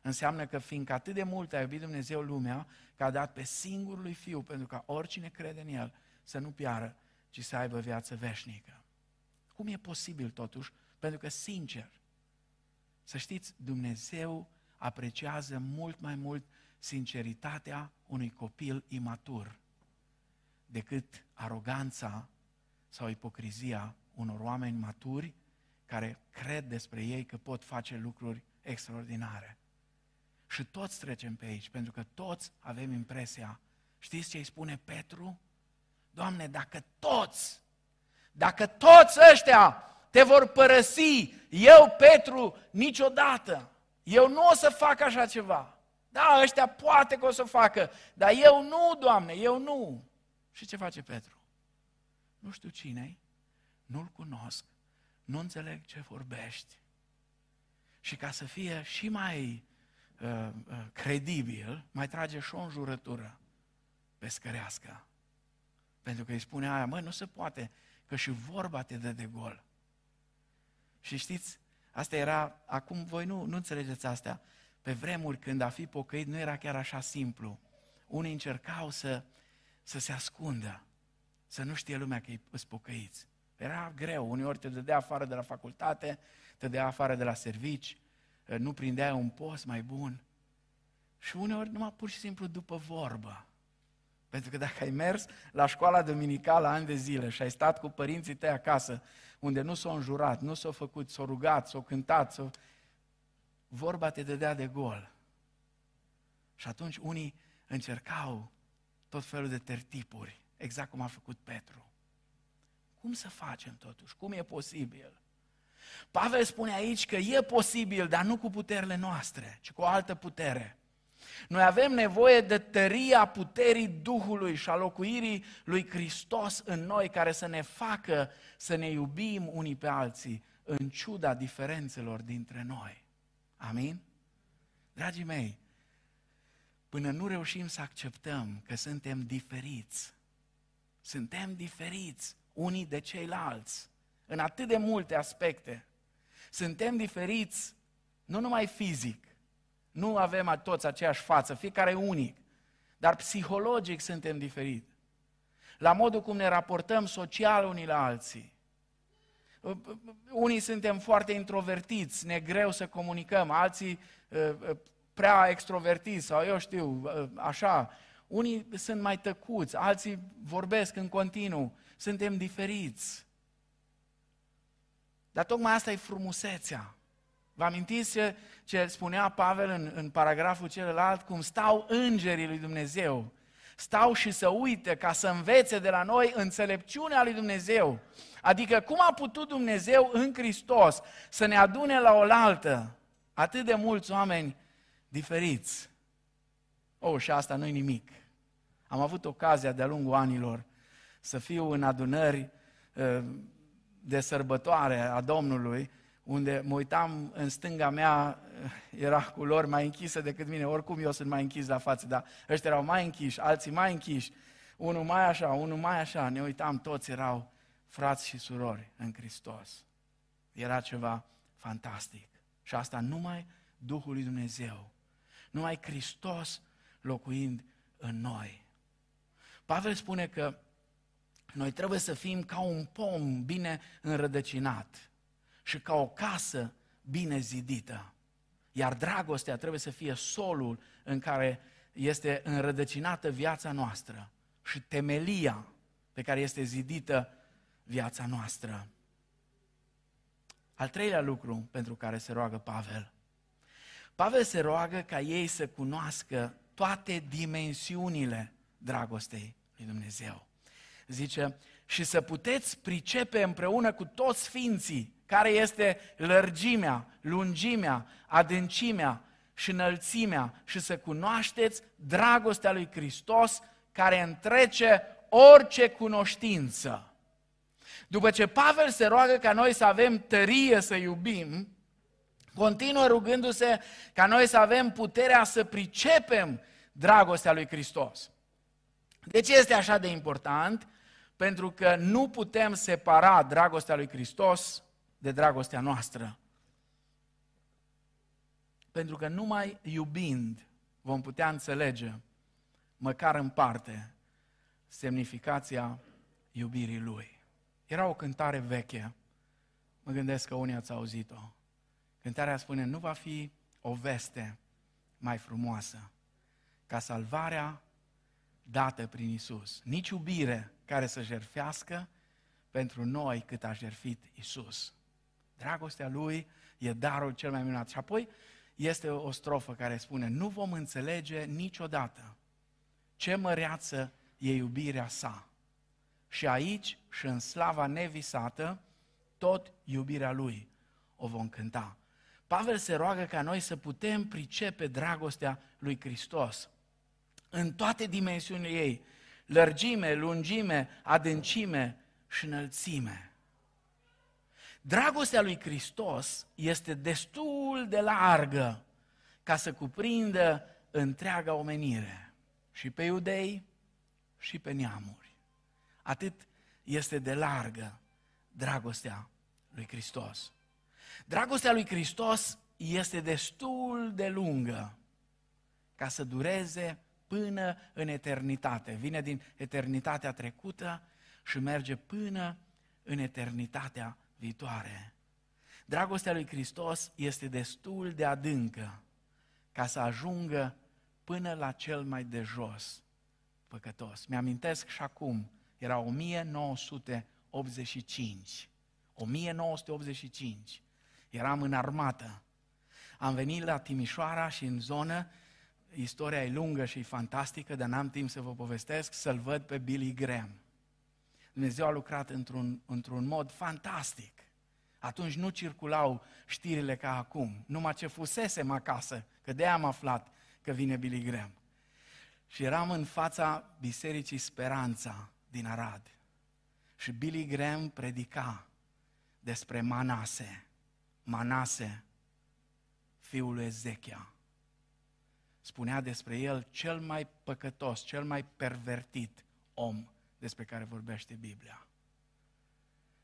Înseamnă că fiindcă atât de mult a iubit Dumnezeu lumea, că a dat pe singurul lui Fiu, pentru ca oricine crede în El să nu piară, ci să aibă viață veșnică. Cum e posibil totuși? Pentru că, sincer, să știți, Dumnezeu apreciază mult mai mult sinceritatea unui copil imatur decât aroganța sau ipocrizia unor oameni maturi care cred despre ei că pot face lucruri extraordinare. Și toți trecem pe aici, pentru că toți avem impresia. Știți ce îi spune Petru? Doamne, dacă toți, dacă toți ăștia te vor părăsi, eu, Petru, niciodată, eu nu o să fac așa ceva. Da, ăștia poate că o să facă, dar eu nu, Doamne, eu nu. Și ce face Petru? Nu știu cine nu-l cunosc, nu înțeleg ce vorbești. Și ca să fie și mai uh, uh, credibil, mai trage și o înjurătură pescărească. Pentru că îi spune aia, măi, nu se poate, că și vorba te dă de gol. Și știți, Asta era, acum voi nu, nu înțelegeți astea. Pe vremuri când a fi pocăit nu era chiar așa simplu. Unii încercau să, să se ascundă, să nu știe lumea că îți pocăiți. Era greu, uneori te dădea afară de la facultate, te dădea afară de la servici, nu prindeai un post mai bun. Și uneori numai pur și simplu după vorbă. Pentru că dacă ai mers la școala dominicală ani de zile și ai stat cu părinții tăi acasă, unde nu s-au înjurat, nu s-au făcut, s-au rugat, s-au cântat, s-au... vorba te dădea de gol. Și atunci unii încercau tot felul de tertipuri, exact cum a făcut Petru. Cum să facem totuși? Cum e posibil? Pavel spune aici că e posibil, dar nu cu puterile noastre, ci cu o altă putere. Noi avem nevoie de tăria puterii Duhului și a locuirii lui Hristos în noi, care să ne facă să ne iubim unii pe alții, în ciuda diferențelor dintre noi. Amin? Dragii mei, până nu reușim să acceptăm că suntem diferiți, suntem diferiți unii de ceilalți, în atât de multe aspecte. Suntem diferiți nu numai fizic, nu avem toți aceeași față, fiecare e unic, dar psihologic suntem diferiți. La modul cum ne raportăm social unii la alții. Unii suntem foarte introvertiți, ne greu să comunicăm, alții ă, ă, prea extrovertiți sau eu știu, ă, așa. Unii sunt mai tăcuți, alții vorbesc în continuu. Suntem diferiți. Dar tocmai asta e frumusețea. Vă amintiți ce, ce spunea Pavel în, în paragraful celălalt? Cum stau îngerii lui Dumnezeu. Stau și să uite ca să învețe de la noi înțelepciunea lui Dumnezeu. Adică cum a putut Dumnezeu în Hristos să ne adune la oaltă atât de mulți oameni diferiți. Oh, și asta nu-i nimic. Am avut ocazia de-a lungul anilor să fiu în adunări uh, de sărbătoare a Domnului, unde mă uitam în stânga mea, uh, era culori mai închisă decât mine, oricum eu sunt mai închis la față, dar ăștia erau mai închiși, alții mai închiși, unul mai așa, unul mai așa, ne uitam, toți erau frați și surori în Hristos. Era ceva fantastic. Și asta numai Duhul lui Dumnezeu, numai Hristos locuind în noi. Pavel spune că noi trebuie să fim ca un pom bine înrădăcinat și ca o casă bine zidită. Iar dragostea trebuie să fie solul în care este înrădăcinată viața noastră și temelia pe care este zidită viața noastră. Al treilea lucru pentru care se roagă Pavel. Pavel se roagă ca ei să cunoască toate dimensiunile dragostei lui Dumnezeu zice, și să puteți pricepe împreună cu toți sfinții care este lărgimea, lungimea, adâncimea și înălțimea și să cunoașteți dragostea lui Hristos care întrece orice cunoștință. După ce Pavel se roagă ca noi să avem tărie să iubim, continuă rugându-se ca noi să avem puterea să pricepem dragostea lui Hristos. De ce este așa de important? Pentru că nu putem separa dragostea lui Hristos de dragostea noastră. Pentru că numai iubind vom putea înțelege, măcar în parte, semnificația iubirii Lui. Era o cântare veche, mă gândesc că unii ați auzit-o. Cântarea spune, nu va fi o veste mai frumoasă ca salvarea dată prin Isus. Nici iubire care să jerfească pentru noi cât a jerfit Isus. Dragostea Lui e darul cel mai minunat. Și apoi este o strofă care spune, nu vom înțelege niciodată ce măreață e iubirea sa. Și aici și în slava nevisată, tot iubirea Lui o vom cânta. Pavel se roagă ca noi să putem pricepe dragostea lui Hristos în toate dimensiunile ei, lărgime, lungime, adâncime și înălțime. Dragostea lui Hristos este destul de largă ca să cuprindă întreaga omenire, și pe iudei, și pe neamuri. Atât este de largă dragostea lui Hristos. Dragostea lui Hristos este destul de lungă ca să dureze până în eternitate. Vine din eternitatea trecută și merge până în eternitatea viitoare. Dragostea lui Hristos este destul de adâncă ca să ajungă până la cel mai de jos păcătos. Mi-amintesc și acum, era 1985. 1985. Eram în armată. Am venit la Timișoara și în zonă, istoria e lungă și e fantastică, dar n-am timp să vă povestesc, să-l văd pe Billy Graham. Dumnezeu a lucrat într-un, într-un mod fantastic. Atunci nu circulau știrile ca acum, numai ce fusesem acasă, că de am aflat că vine Billy Graham. Și eram în fața Bisericii Speranța din Arad. Și Billy Graham predica despre Manase. Manase, fiul lui Ezechia. Spunea despre el cel mai păcătos, cel mai pervertit om despre care vorbește Biblia.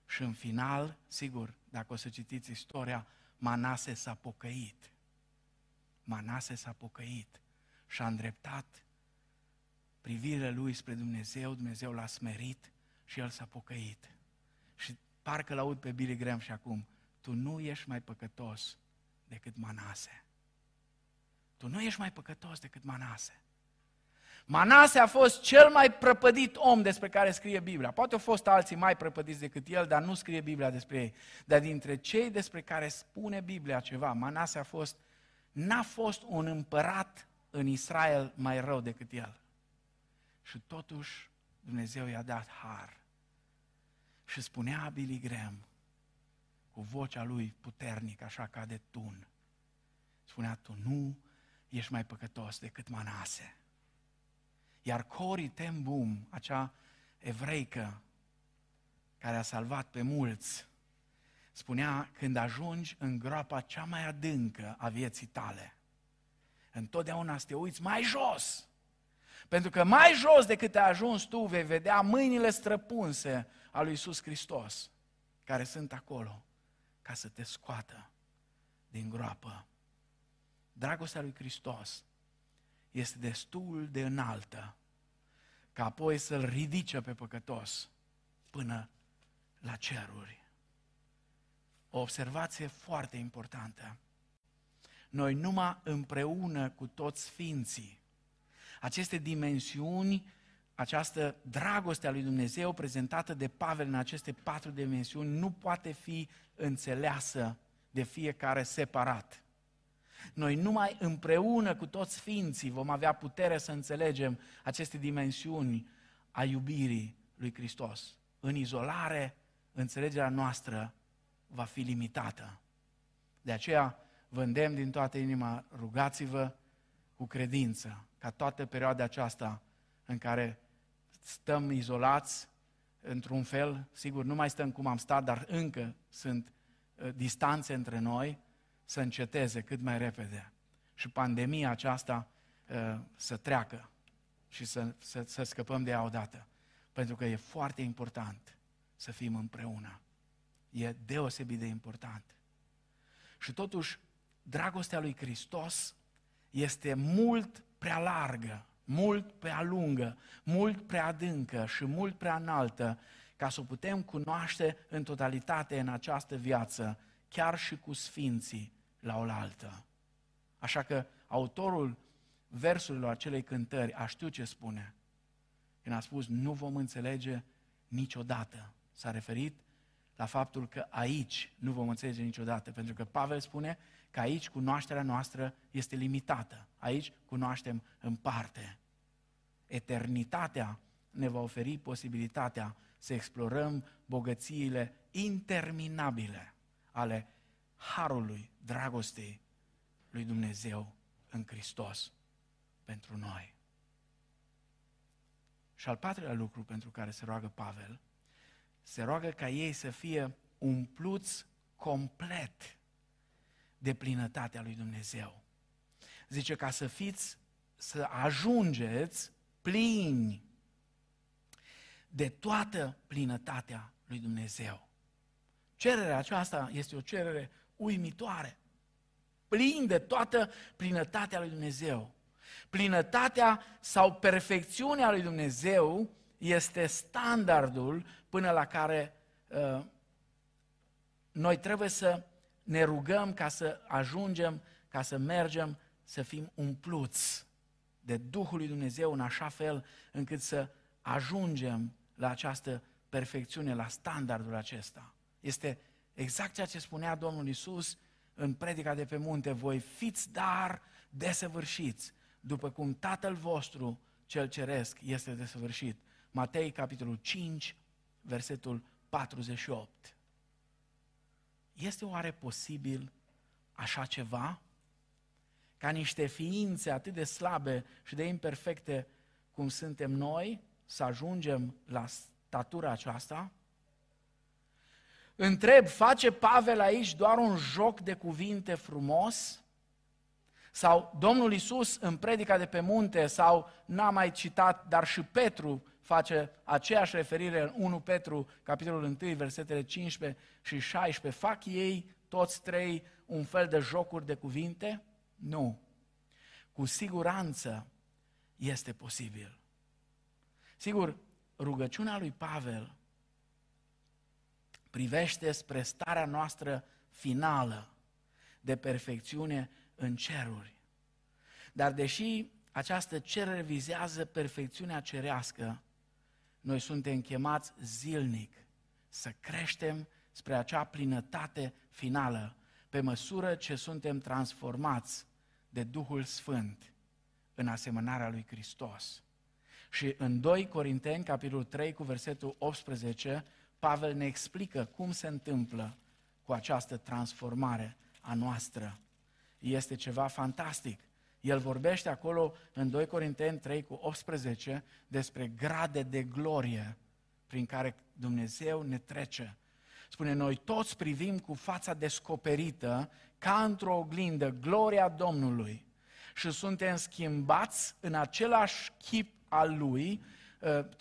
Și în final, sigur, dacă o să citiți istoria, Manase s-a pocăit. Manase s-a pocăit și a îndreptat privirea lui spre Dumnezeu, Dumnezeu l-a smerit și el s-a pocăit. Și parcă l-aud pe Billy Graham și acum, tu nu ești mai păcătos decât Manase. Tu nu ești mai păcătos decât Manase. Manase a fost cel mai prăpădit om despre care scrie Biblia. Poate au fost alții mai prăpădiți decât el, dar nu scrie Biblia despre ei. Dar dintre cei despre care spune Biblia ceva, Manase a fost, n-a fost un împărat în Israel mai rău decât el. Și totuși Dumnezeu i-a dat har. Și spunea Billy Graham, cu vocea lui puternică, așa ca de tun, spunea, tu nu ești mai păcătos decât Manase. Iar Cori Ten Boom, acea evreică care a salvat pe mulți, spunea, când ajungi în groapa cea mai adâncă a vieții tale, întotdeauna să te uiți mai jos, pentru că mai jos decât ai ajuns tu, vei vedea mâinile străpunse a lui Iisus Hristos, care sunt acolo ca să te scoată din groapă. Dragostea lui Hristos este destul de înaltă ca apoi să-l ridice pe păcătos până la ceruri. O observație foarte importantă. Noi numai împreună cu toți sfinții aceste dimensiuni, această dragoste a lui Dumnezeu prezentată de Pavel în aceste patru dimensiuni nu poate fi înțeleasă de fiecare separat. Noi numai împreună cu toți sfinții vom avea putere să înțelegem aceste dimensiuni a iubirii lui Hristos. În izolare, înțelegerea noastră va fi limitată. De aceea vă îndemn din toată inima, rugați-vă cu credință, ca toată perioada aceasta în care stăm izolați, într-un fel, sigur, nu mai stăm cum am stat, dar încă sunt uh, distanțe între noi, să înceteze cât mai repede. Și pandemia aceasta uh, să treacă și să, să, să scăpăm de ea odată. Pentru că e foarte important să fim împreună. E deosebit de important. Și totuși, dragostea lui Hristos este mult prea largă, mult prea lungă, mult prea adâncă și mult prea înaltă ca să o putem cunoaște în totalitate în această viață, chiar și cu sfinții la oaltă. Așa că autorul versurilor acelei cântări a știut ce spune. Când a spus, nu vom înțelege niciodată. S-a referit la faptul că aici nu vom înțelege niciodată, pentru că Pavel spune că aici cunoașterea noastră este limitată. Aici cunoaștem în parte. Eternitatea ne va oferi posibilitatea să explorăm bogățiile interminabile ale harului, dragostei lui Dumnezeu în Hristos pentru noi. Și al patrulea lucru pentru care se roagă Pavel, se roagă ca ei să fie umpluți complet de plinătatea lui Dumnezeu. Zice ca să fiți, să ajungeți plini de toată plinătatea lui Dumnezeu. Cererea aceasta este o cerere uimitoare. Plin de toată plinătatea lui Dumnezeu. Plinătatea sau perfecțiunea lui Dumnezeu este standardul până la care uh, noi trebuie să ne rugăm ca să ajungem, ca să mergem, să fim umpluți de Duhul lui Dumnezeu în așa fel încât să ajungem la această perfecțiune, la standardul acesta. Este exact ceea ce spunea Domnul Isus în predica de pe munte, voi fiți dar desăvârșiți, după cum Tatăl vostru cel ceresc este desăvârșit. Matei, capitolul 5, versetul 48. Este oare posibil așa ceva? Ca niște ființe atât de slabe și de imperfecte cum suntem noi, să ajungem la statura aceasta? Întreb, face Pavel aici doar un joc de cuvinte frumos? Sau Domnul Isus în predica de pe munte, sau n-am mai citat, dar și Petru face aceeași referire în 1 Petru, capitolul 1, versetele 15 și 16. Fac ei, toți trei, un fel de jocuri de cuvinte? Nu. Cu siguranță este posibil. Sigur, rugăciunea lui Pavel privește spre starea noastră finală de perfecțiune în ceruri. Dar deși această cerere vizează perfecțiunea cerească, noi suntem chemați zilnic să creștem spre acea plinătate finală, pe măsură ce suntem transformați de Duhul Sfânt în asemănarea lui Hristos. Și în 2 Corinteni, capitolul 3, cu versetul 18, Pavel ne explică cum se întâmplă cu această transformare a noastră. Este ceva fantastic. El vorbește acolo în 2 Corinteni 3 cu 18 despre grade de glorie prin care Dumnezeu ne trece. Spune, noi toți privim cu fața descoperită ca într-o oglindă gloria Domnului și suntem schimbați în același chip al Lui, uh,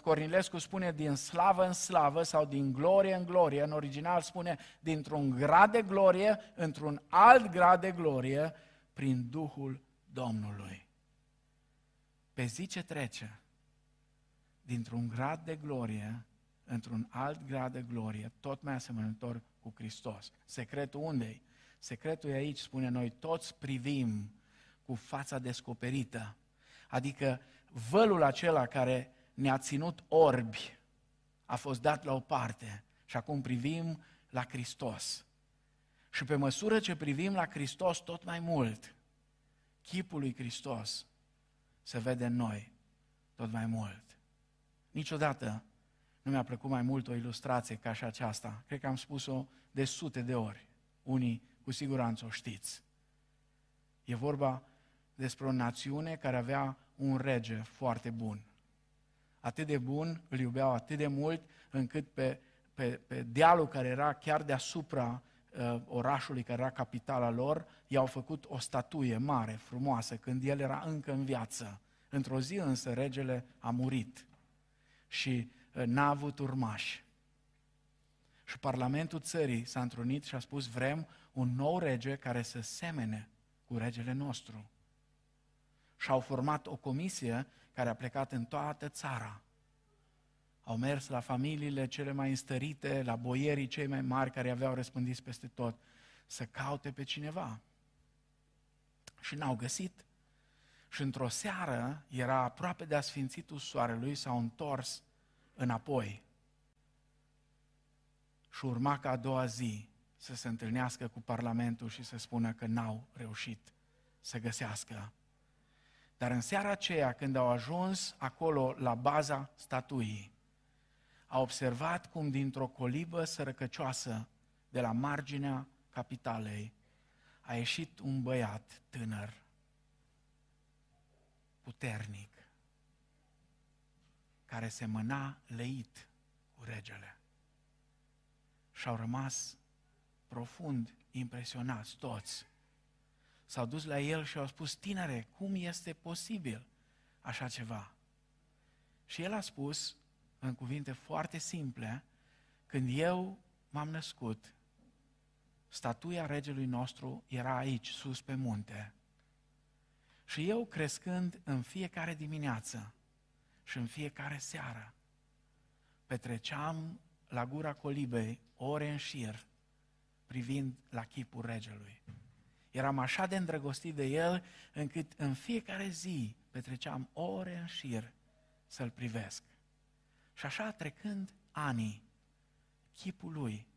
Cornilescu spune din slavă în slavă sau din glorie în glorie, în original spune dintr-un grad de glorie într-un alt grad de glorie prin Duhul Domnului. Pe zi ce trece, dintr-un grad de glorie într-un alt grad de glorie, tot mai asemănător cu Hristos. Secretul unde Secretul e aici, spune noi, toți privim cu fața descoperită. Adică vălul acela care ne-a ținut orbi a fost dat la o parte și acum privim la Hristos. Și pe măsură ce privim la Hristos tot mai mult, chipul lui Hristos se vede în noi tot mai mult. Niciodată nu mi-a plăcut mai mult o ilustrație ca și aceasta. Cred că am spus-o de sute de ori. Unii cu siguranță o știți. E vorba despre o națiune care avea un rege foarte bun. Atât de bun, îl iubeau atât de mult, încât pe, pe, pe dealul care era chiar deasupra uh, orașului care era capitala lor, i-au făcut o statuie mare, frumoasă, când el era încă în viață. Într-o zi însă regele a murit și uh, n-a avut urmași. Și Parlamentul țării s-a întrunit și a spus, vrem un nou rege care să semene cu regele nostru. Și au format o comisie care a plecat în toată țara. Au mers la familiile cele mai înstărite, la boierii cei mai mari care aveau răspândiți peste tot, să caute pe cineva. Și n-au găsit. Și într-o seară, era aproape de asfințitul soarelui, s-au întors înapoi. Și urma ca a doua zi să se întâlnească cu Parlamentul și să spună că n-au reușit să găsească. Dar în seara aceea, când au ajuns acolo la baza statuii, a observat cum dintr-o colibă sărăcăcioasă de la marginea capitalei a ieșit un băiat tânăr, puternic, care se mâna leit cu regele. Și au rămas profund impresionați toți. S-au dus la el și au spus, tinere, cum este posibil așa ceva? Și el a spus, în cuvinte foarte simple, când eu m-am născut, statuia regelui nostru era aici, sus pe munte. Și eu crescând în fiecare dimineață și în fiecare seară, petreceam la gura colibei ore în șir, privind la chipul regelui. Eram așa de îndrăgostit de el, încât în fiecare zi petreceam ore în șir să-l privesc. Și așa, trecând anii, chipul lui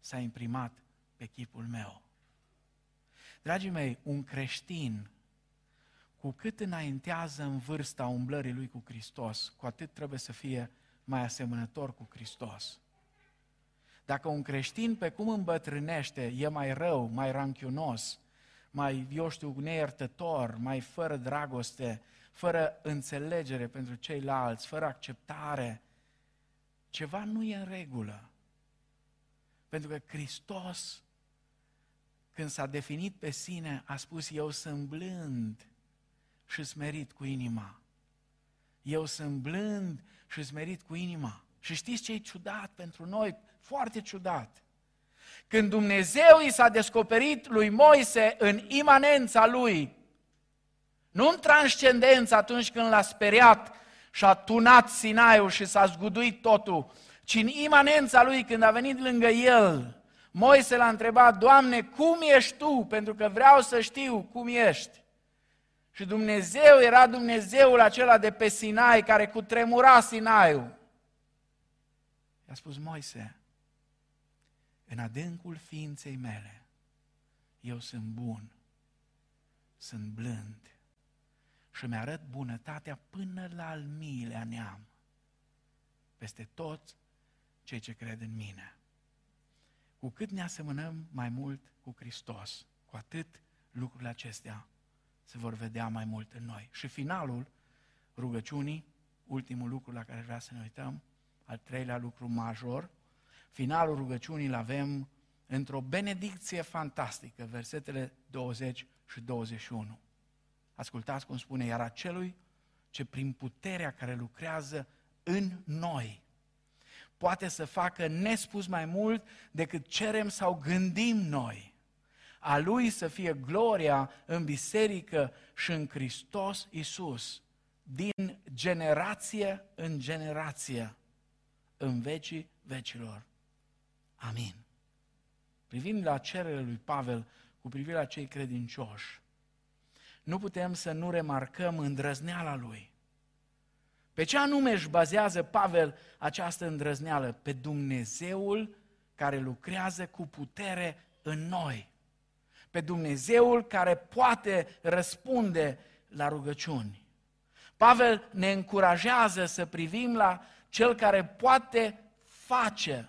s-a imprimat pe chipul meu. Dragii mei, un creștin, cu cât înaintează în vârsta umblării lui cu Hristos, cu atât trebuie să fie mai asemănător cu Hristos. Dacă un creștin, pe cum îmbătrânește, e mai rău, mai ranchiunos, mai, eu știu, neiertător, mai fără dragoste, fără înțelegere pentru ceilalți, fără acceptare, ceva nu e în regulă. Pentru că Hristos, când s-a definit pe sine, a spus, eu sunt blând și smerit cu inima. Eu sunt blând și smerit cu inima. Și știți ce e ciudat pentru noi? Foarte ciudat. Când Dumnezeu i s-a descoperit lui Moise în imanența lui, nu în transcendență atunci când l-a speriat și a tunat Sinaiul și s-a zguduit totul, ci în imanența lui când a venit lângă el, Moise l-a întrebat, Doamne, cum ești Tu? Pentru că vreau să știu cum ești. Și Dumnezeu era Dumnezeul acela de pe Sinai care cu tremura Sinaiul. I-a spus Moise, în adâncul ființei mele, eu sunt bun, sunt blând și mi-arăt bunătatea până la al miilea neam, peste toți cei ce cred în mine. Cu cât ne asemănăm mai mult cu Hristos, cu atât lucrurile acestea se vor vedea mai mult în noi. Și finalul rugăciunii, ultimul lucru la care vrea să ne uităm, al treilea lucru major, finalul rugăciunii îl avem într-o benedicție fantastică, versetele 20 și 21. Ascultați cum spune, iar acelui ce prin puterea care lucrează în noi poate să facă nespus mai mult decât cerem sau gândim noi. A Lui să fie gloria în biserică și în Hristos Isus, din generație în generație, în vecii vecilor. Amin. Privind la cerere lui Pavel cu privire la cei credincioși, nu putem să nu remarcăm îndrăzneala lui. Pe ce anume își bazează Pavel această îndrăzneală? Pe Dumnezeul care lucrează cu putere în noi. Pe Dumnezeul care poate răspunde la rugăciuni. Pavel ne încurajează să privim la cel care poate face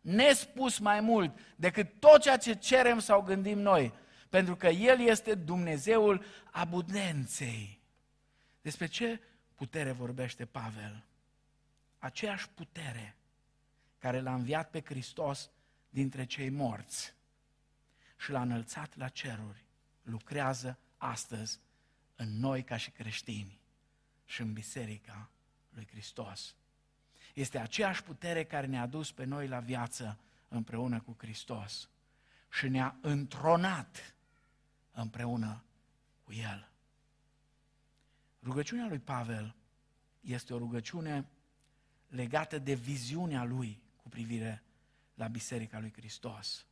nespus mai mult decât tot ceea ce cerem sau gândim noi, pentru că El este Dumnezeul abundenței. Despre ce putere vorbește Pavel? Aceeași putere care l-a înviat pe Hristos dintre cei morți și l-a înălțat la ceruri, lucrează astăzi în noi ca și creștini și în biserica lui Hristos. Este aceeași putere care ne-a dus pe noi la viață împreună cu Hristos și ne-a întronat împreună cu El. Rugăciunea lui Pavel este o rugăciune legată de viziunea lui cu privire la Biserica lui Hristos.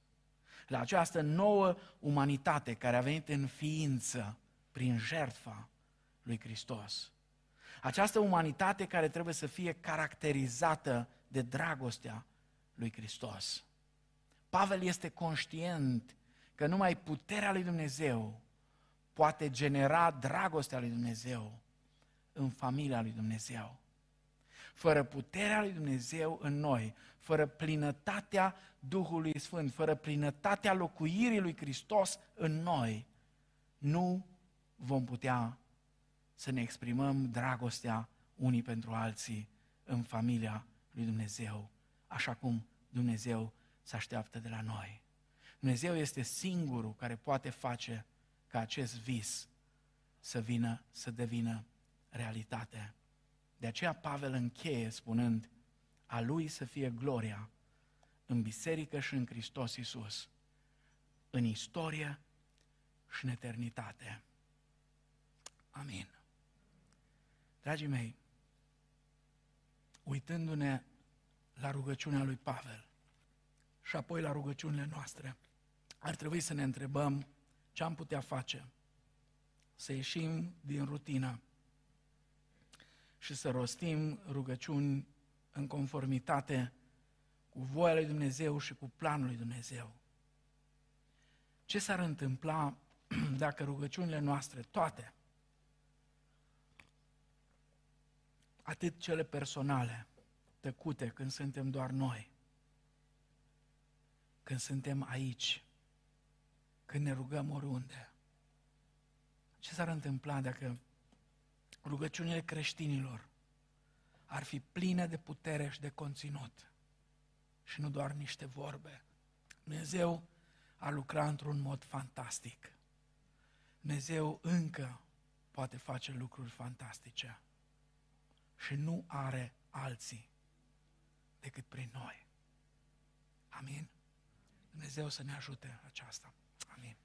La această nouă umanitate care a venit în ființă prin jertfa lui Hristos. Această umanitate care trebuie să fie caracterizată de dragostea lui Hristos. Pavel este conștient că numai puterea lui Dumnezeu poate genera dragostea lui Dumnezeu în familia lui Dumnezeu. Fără puterea lui Dumnezeu în noi, fără plinătatea Duhului Sfânt, fără plinătatea locuirii lui Hristos în noi, nu vom putea să ne exprimăm dragostea unii pentru alții în familia lui Dumnezeu, așa cum Dumnezeu se așteaptă de la noi. Dumnezeu este singurul care poate face ca acest vis să vină, să devină realitate. De aceea Pavel încheie spunând, a lui să fie gloria în biserică și în Hristos Iisus, în istorie și în eternitate. Amin. Dragii mei, uitându-ne la rugăciunea lui Pavel și apoi la rugăciunile noastre, ar trebui să ne întrebăm ce am putea face să ieșim din rutină și să rostim rugăciuni în conformitate cu voia lui Dumnezeu și cu planul lui Dumnezeu. Ce s-ar întâmpla dacă rugăciunile noastre, toate, atât cele personale, tăcute când suntem doar noi, când suntem aici, când ne rugăm oriunde, ce s-ar întâmpla dacă rugăciunile creștinilor ar fi pline de putere și de conținut și nu doar niște vorbe. Dumnezeu a lucrat într-un mod fantastic. Dumnezeu încă poate face lucruri fantastice și nu are alții decât prin noi. Amin? Dumnezeu să ne ajute aceasta. Amin.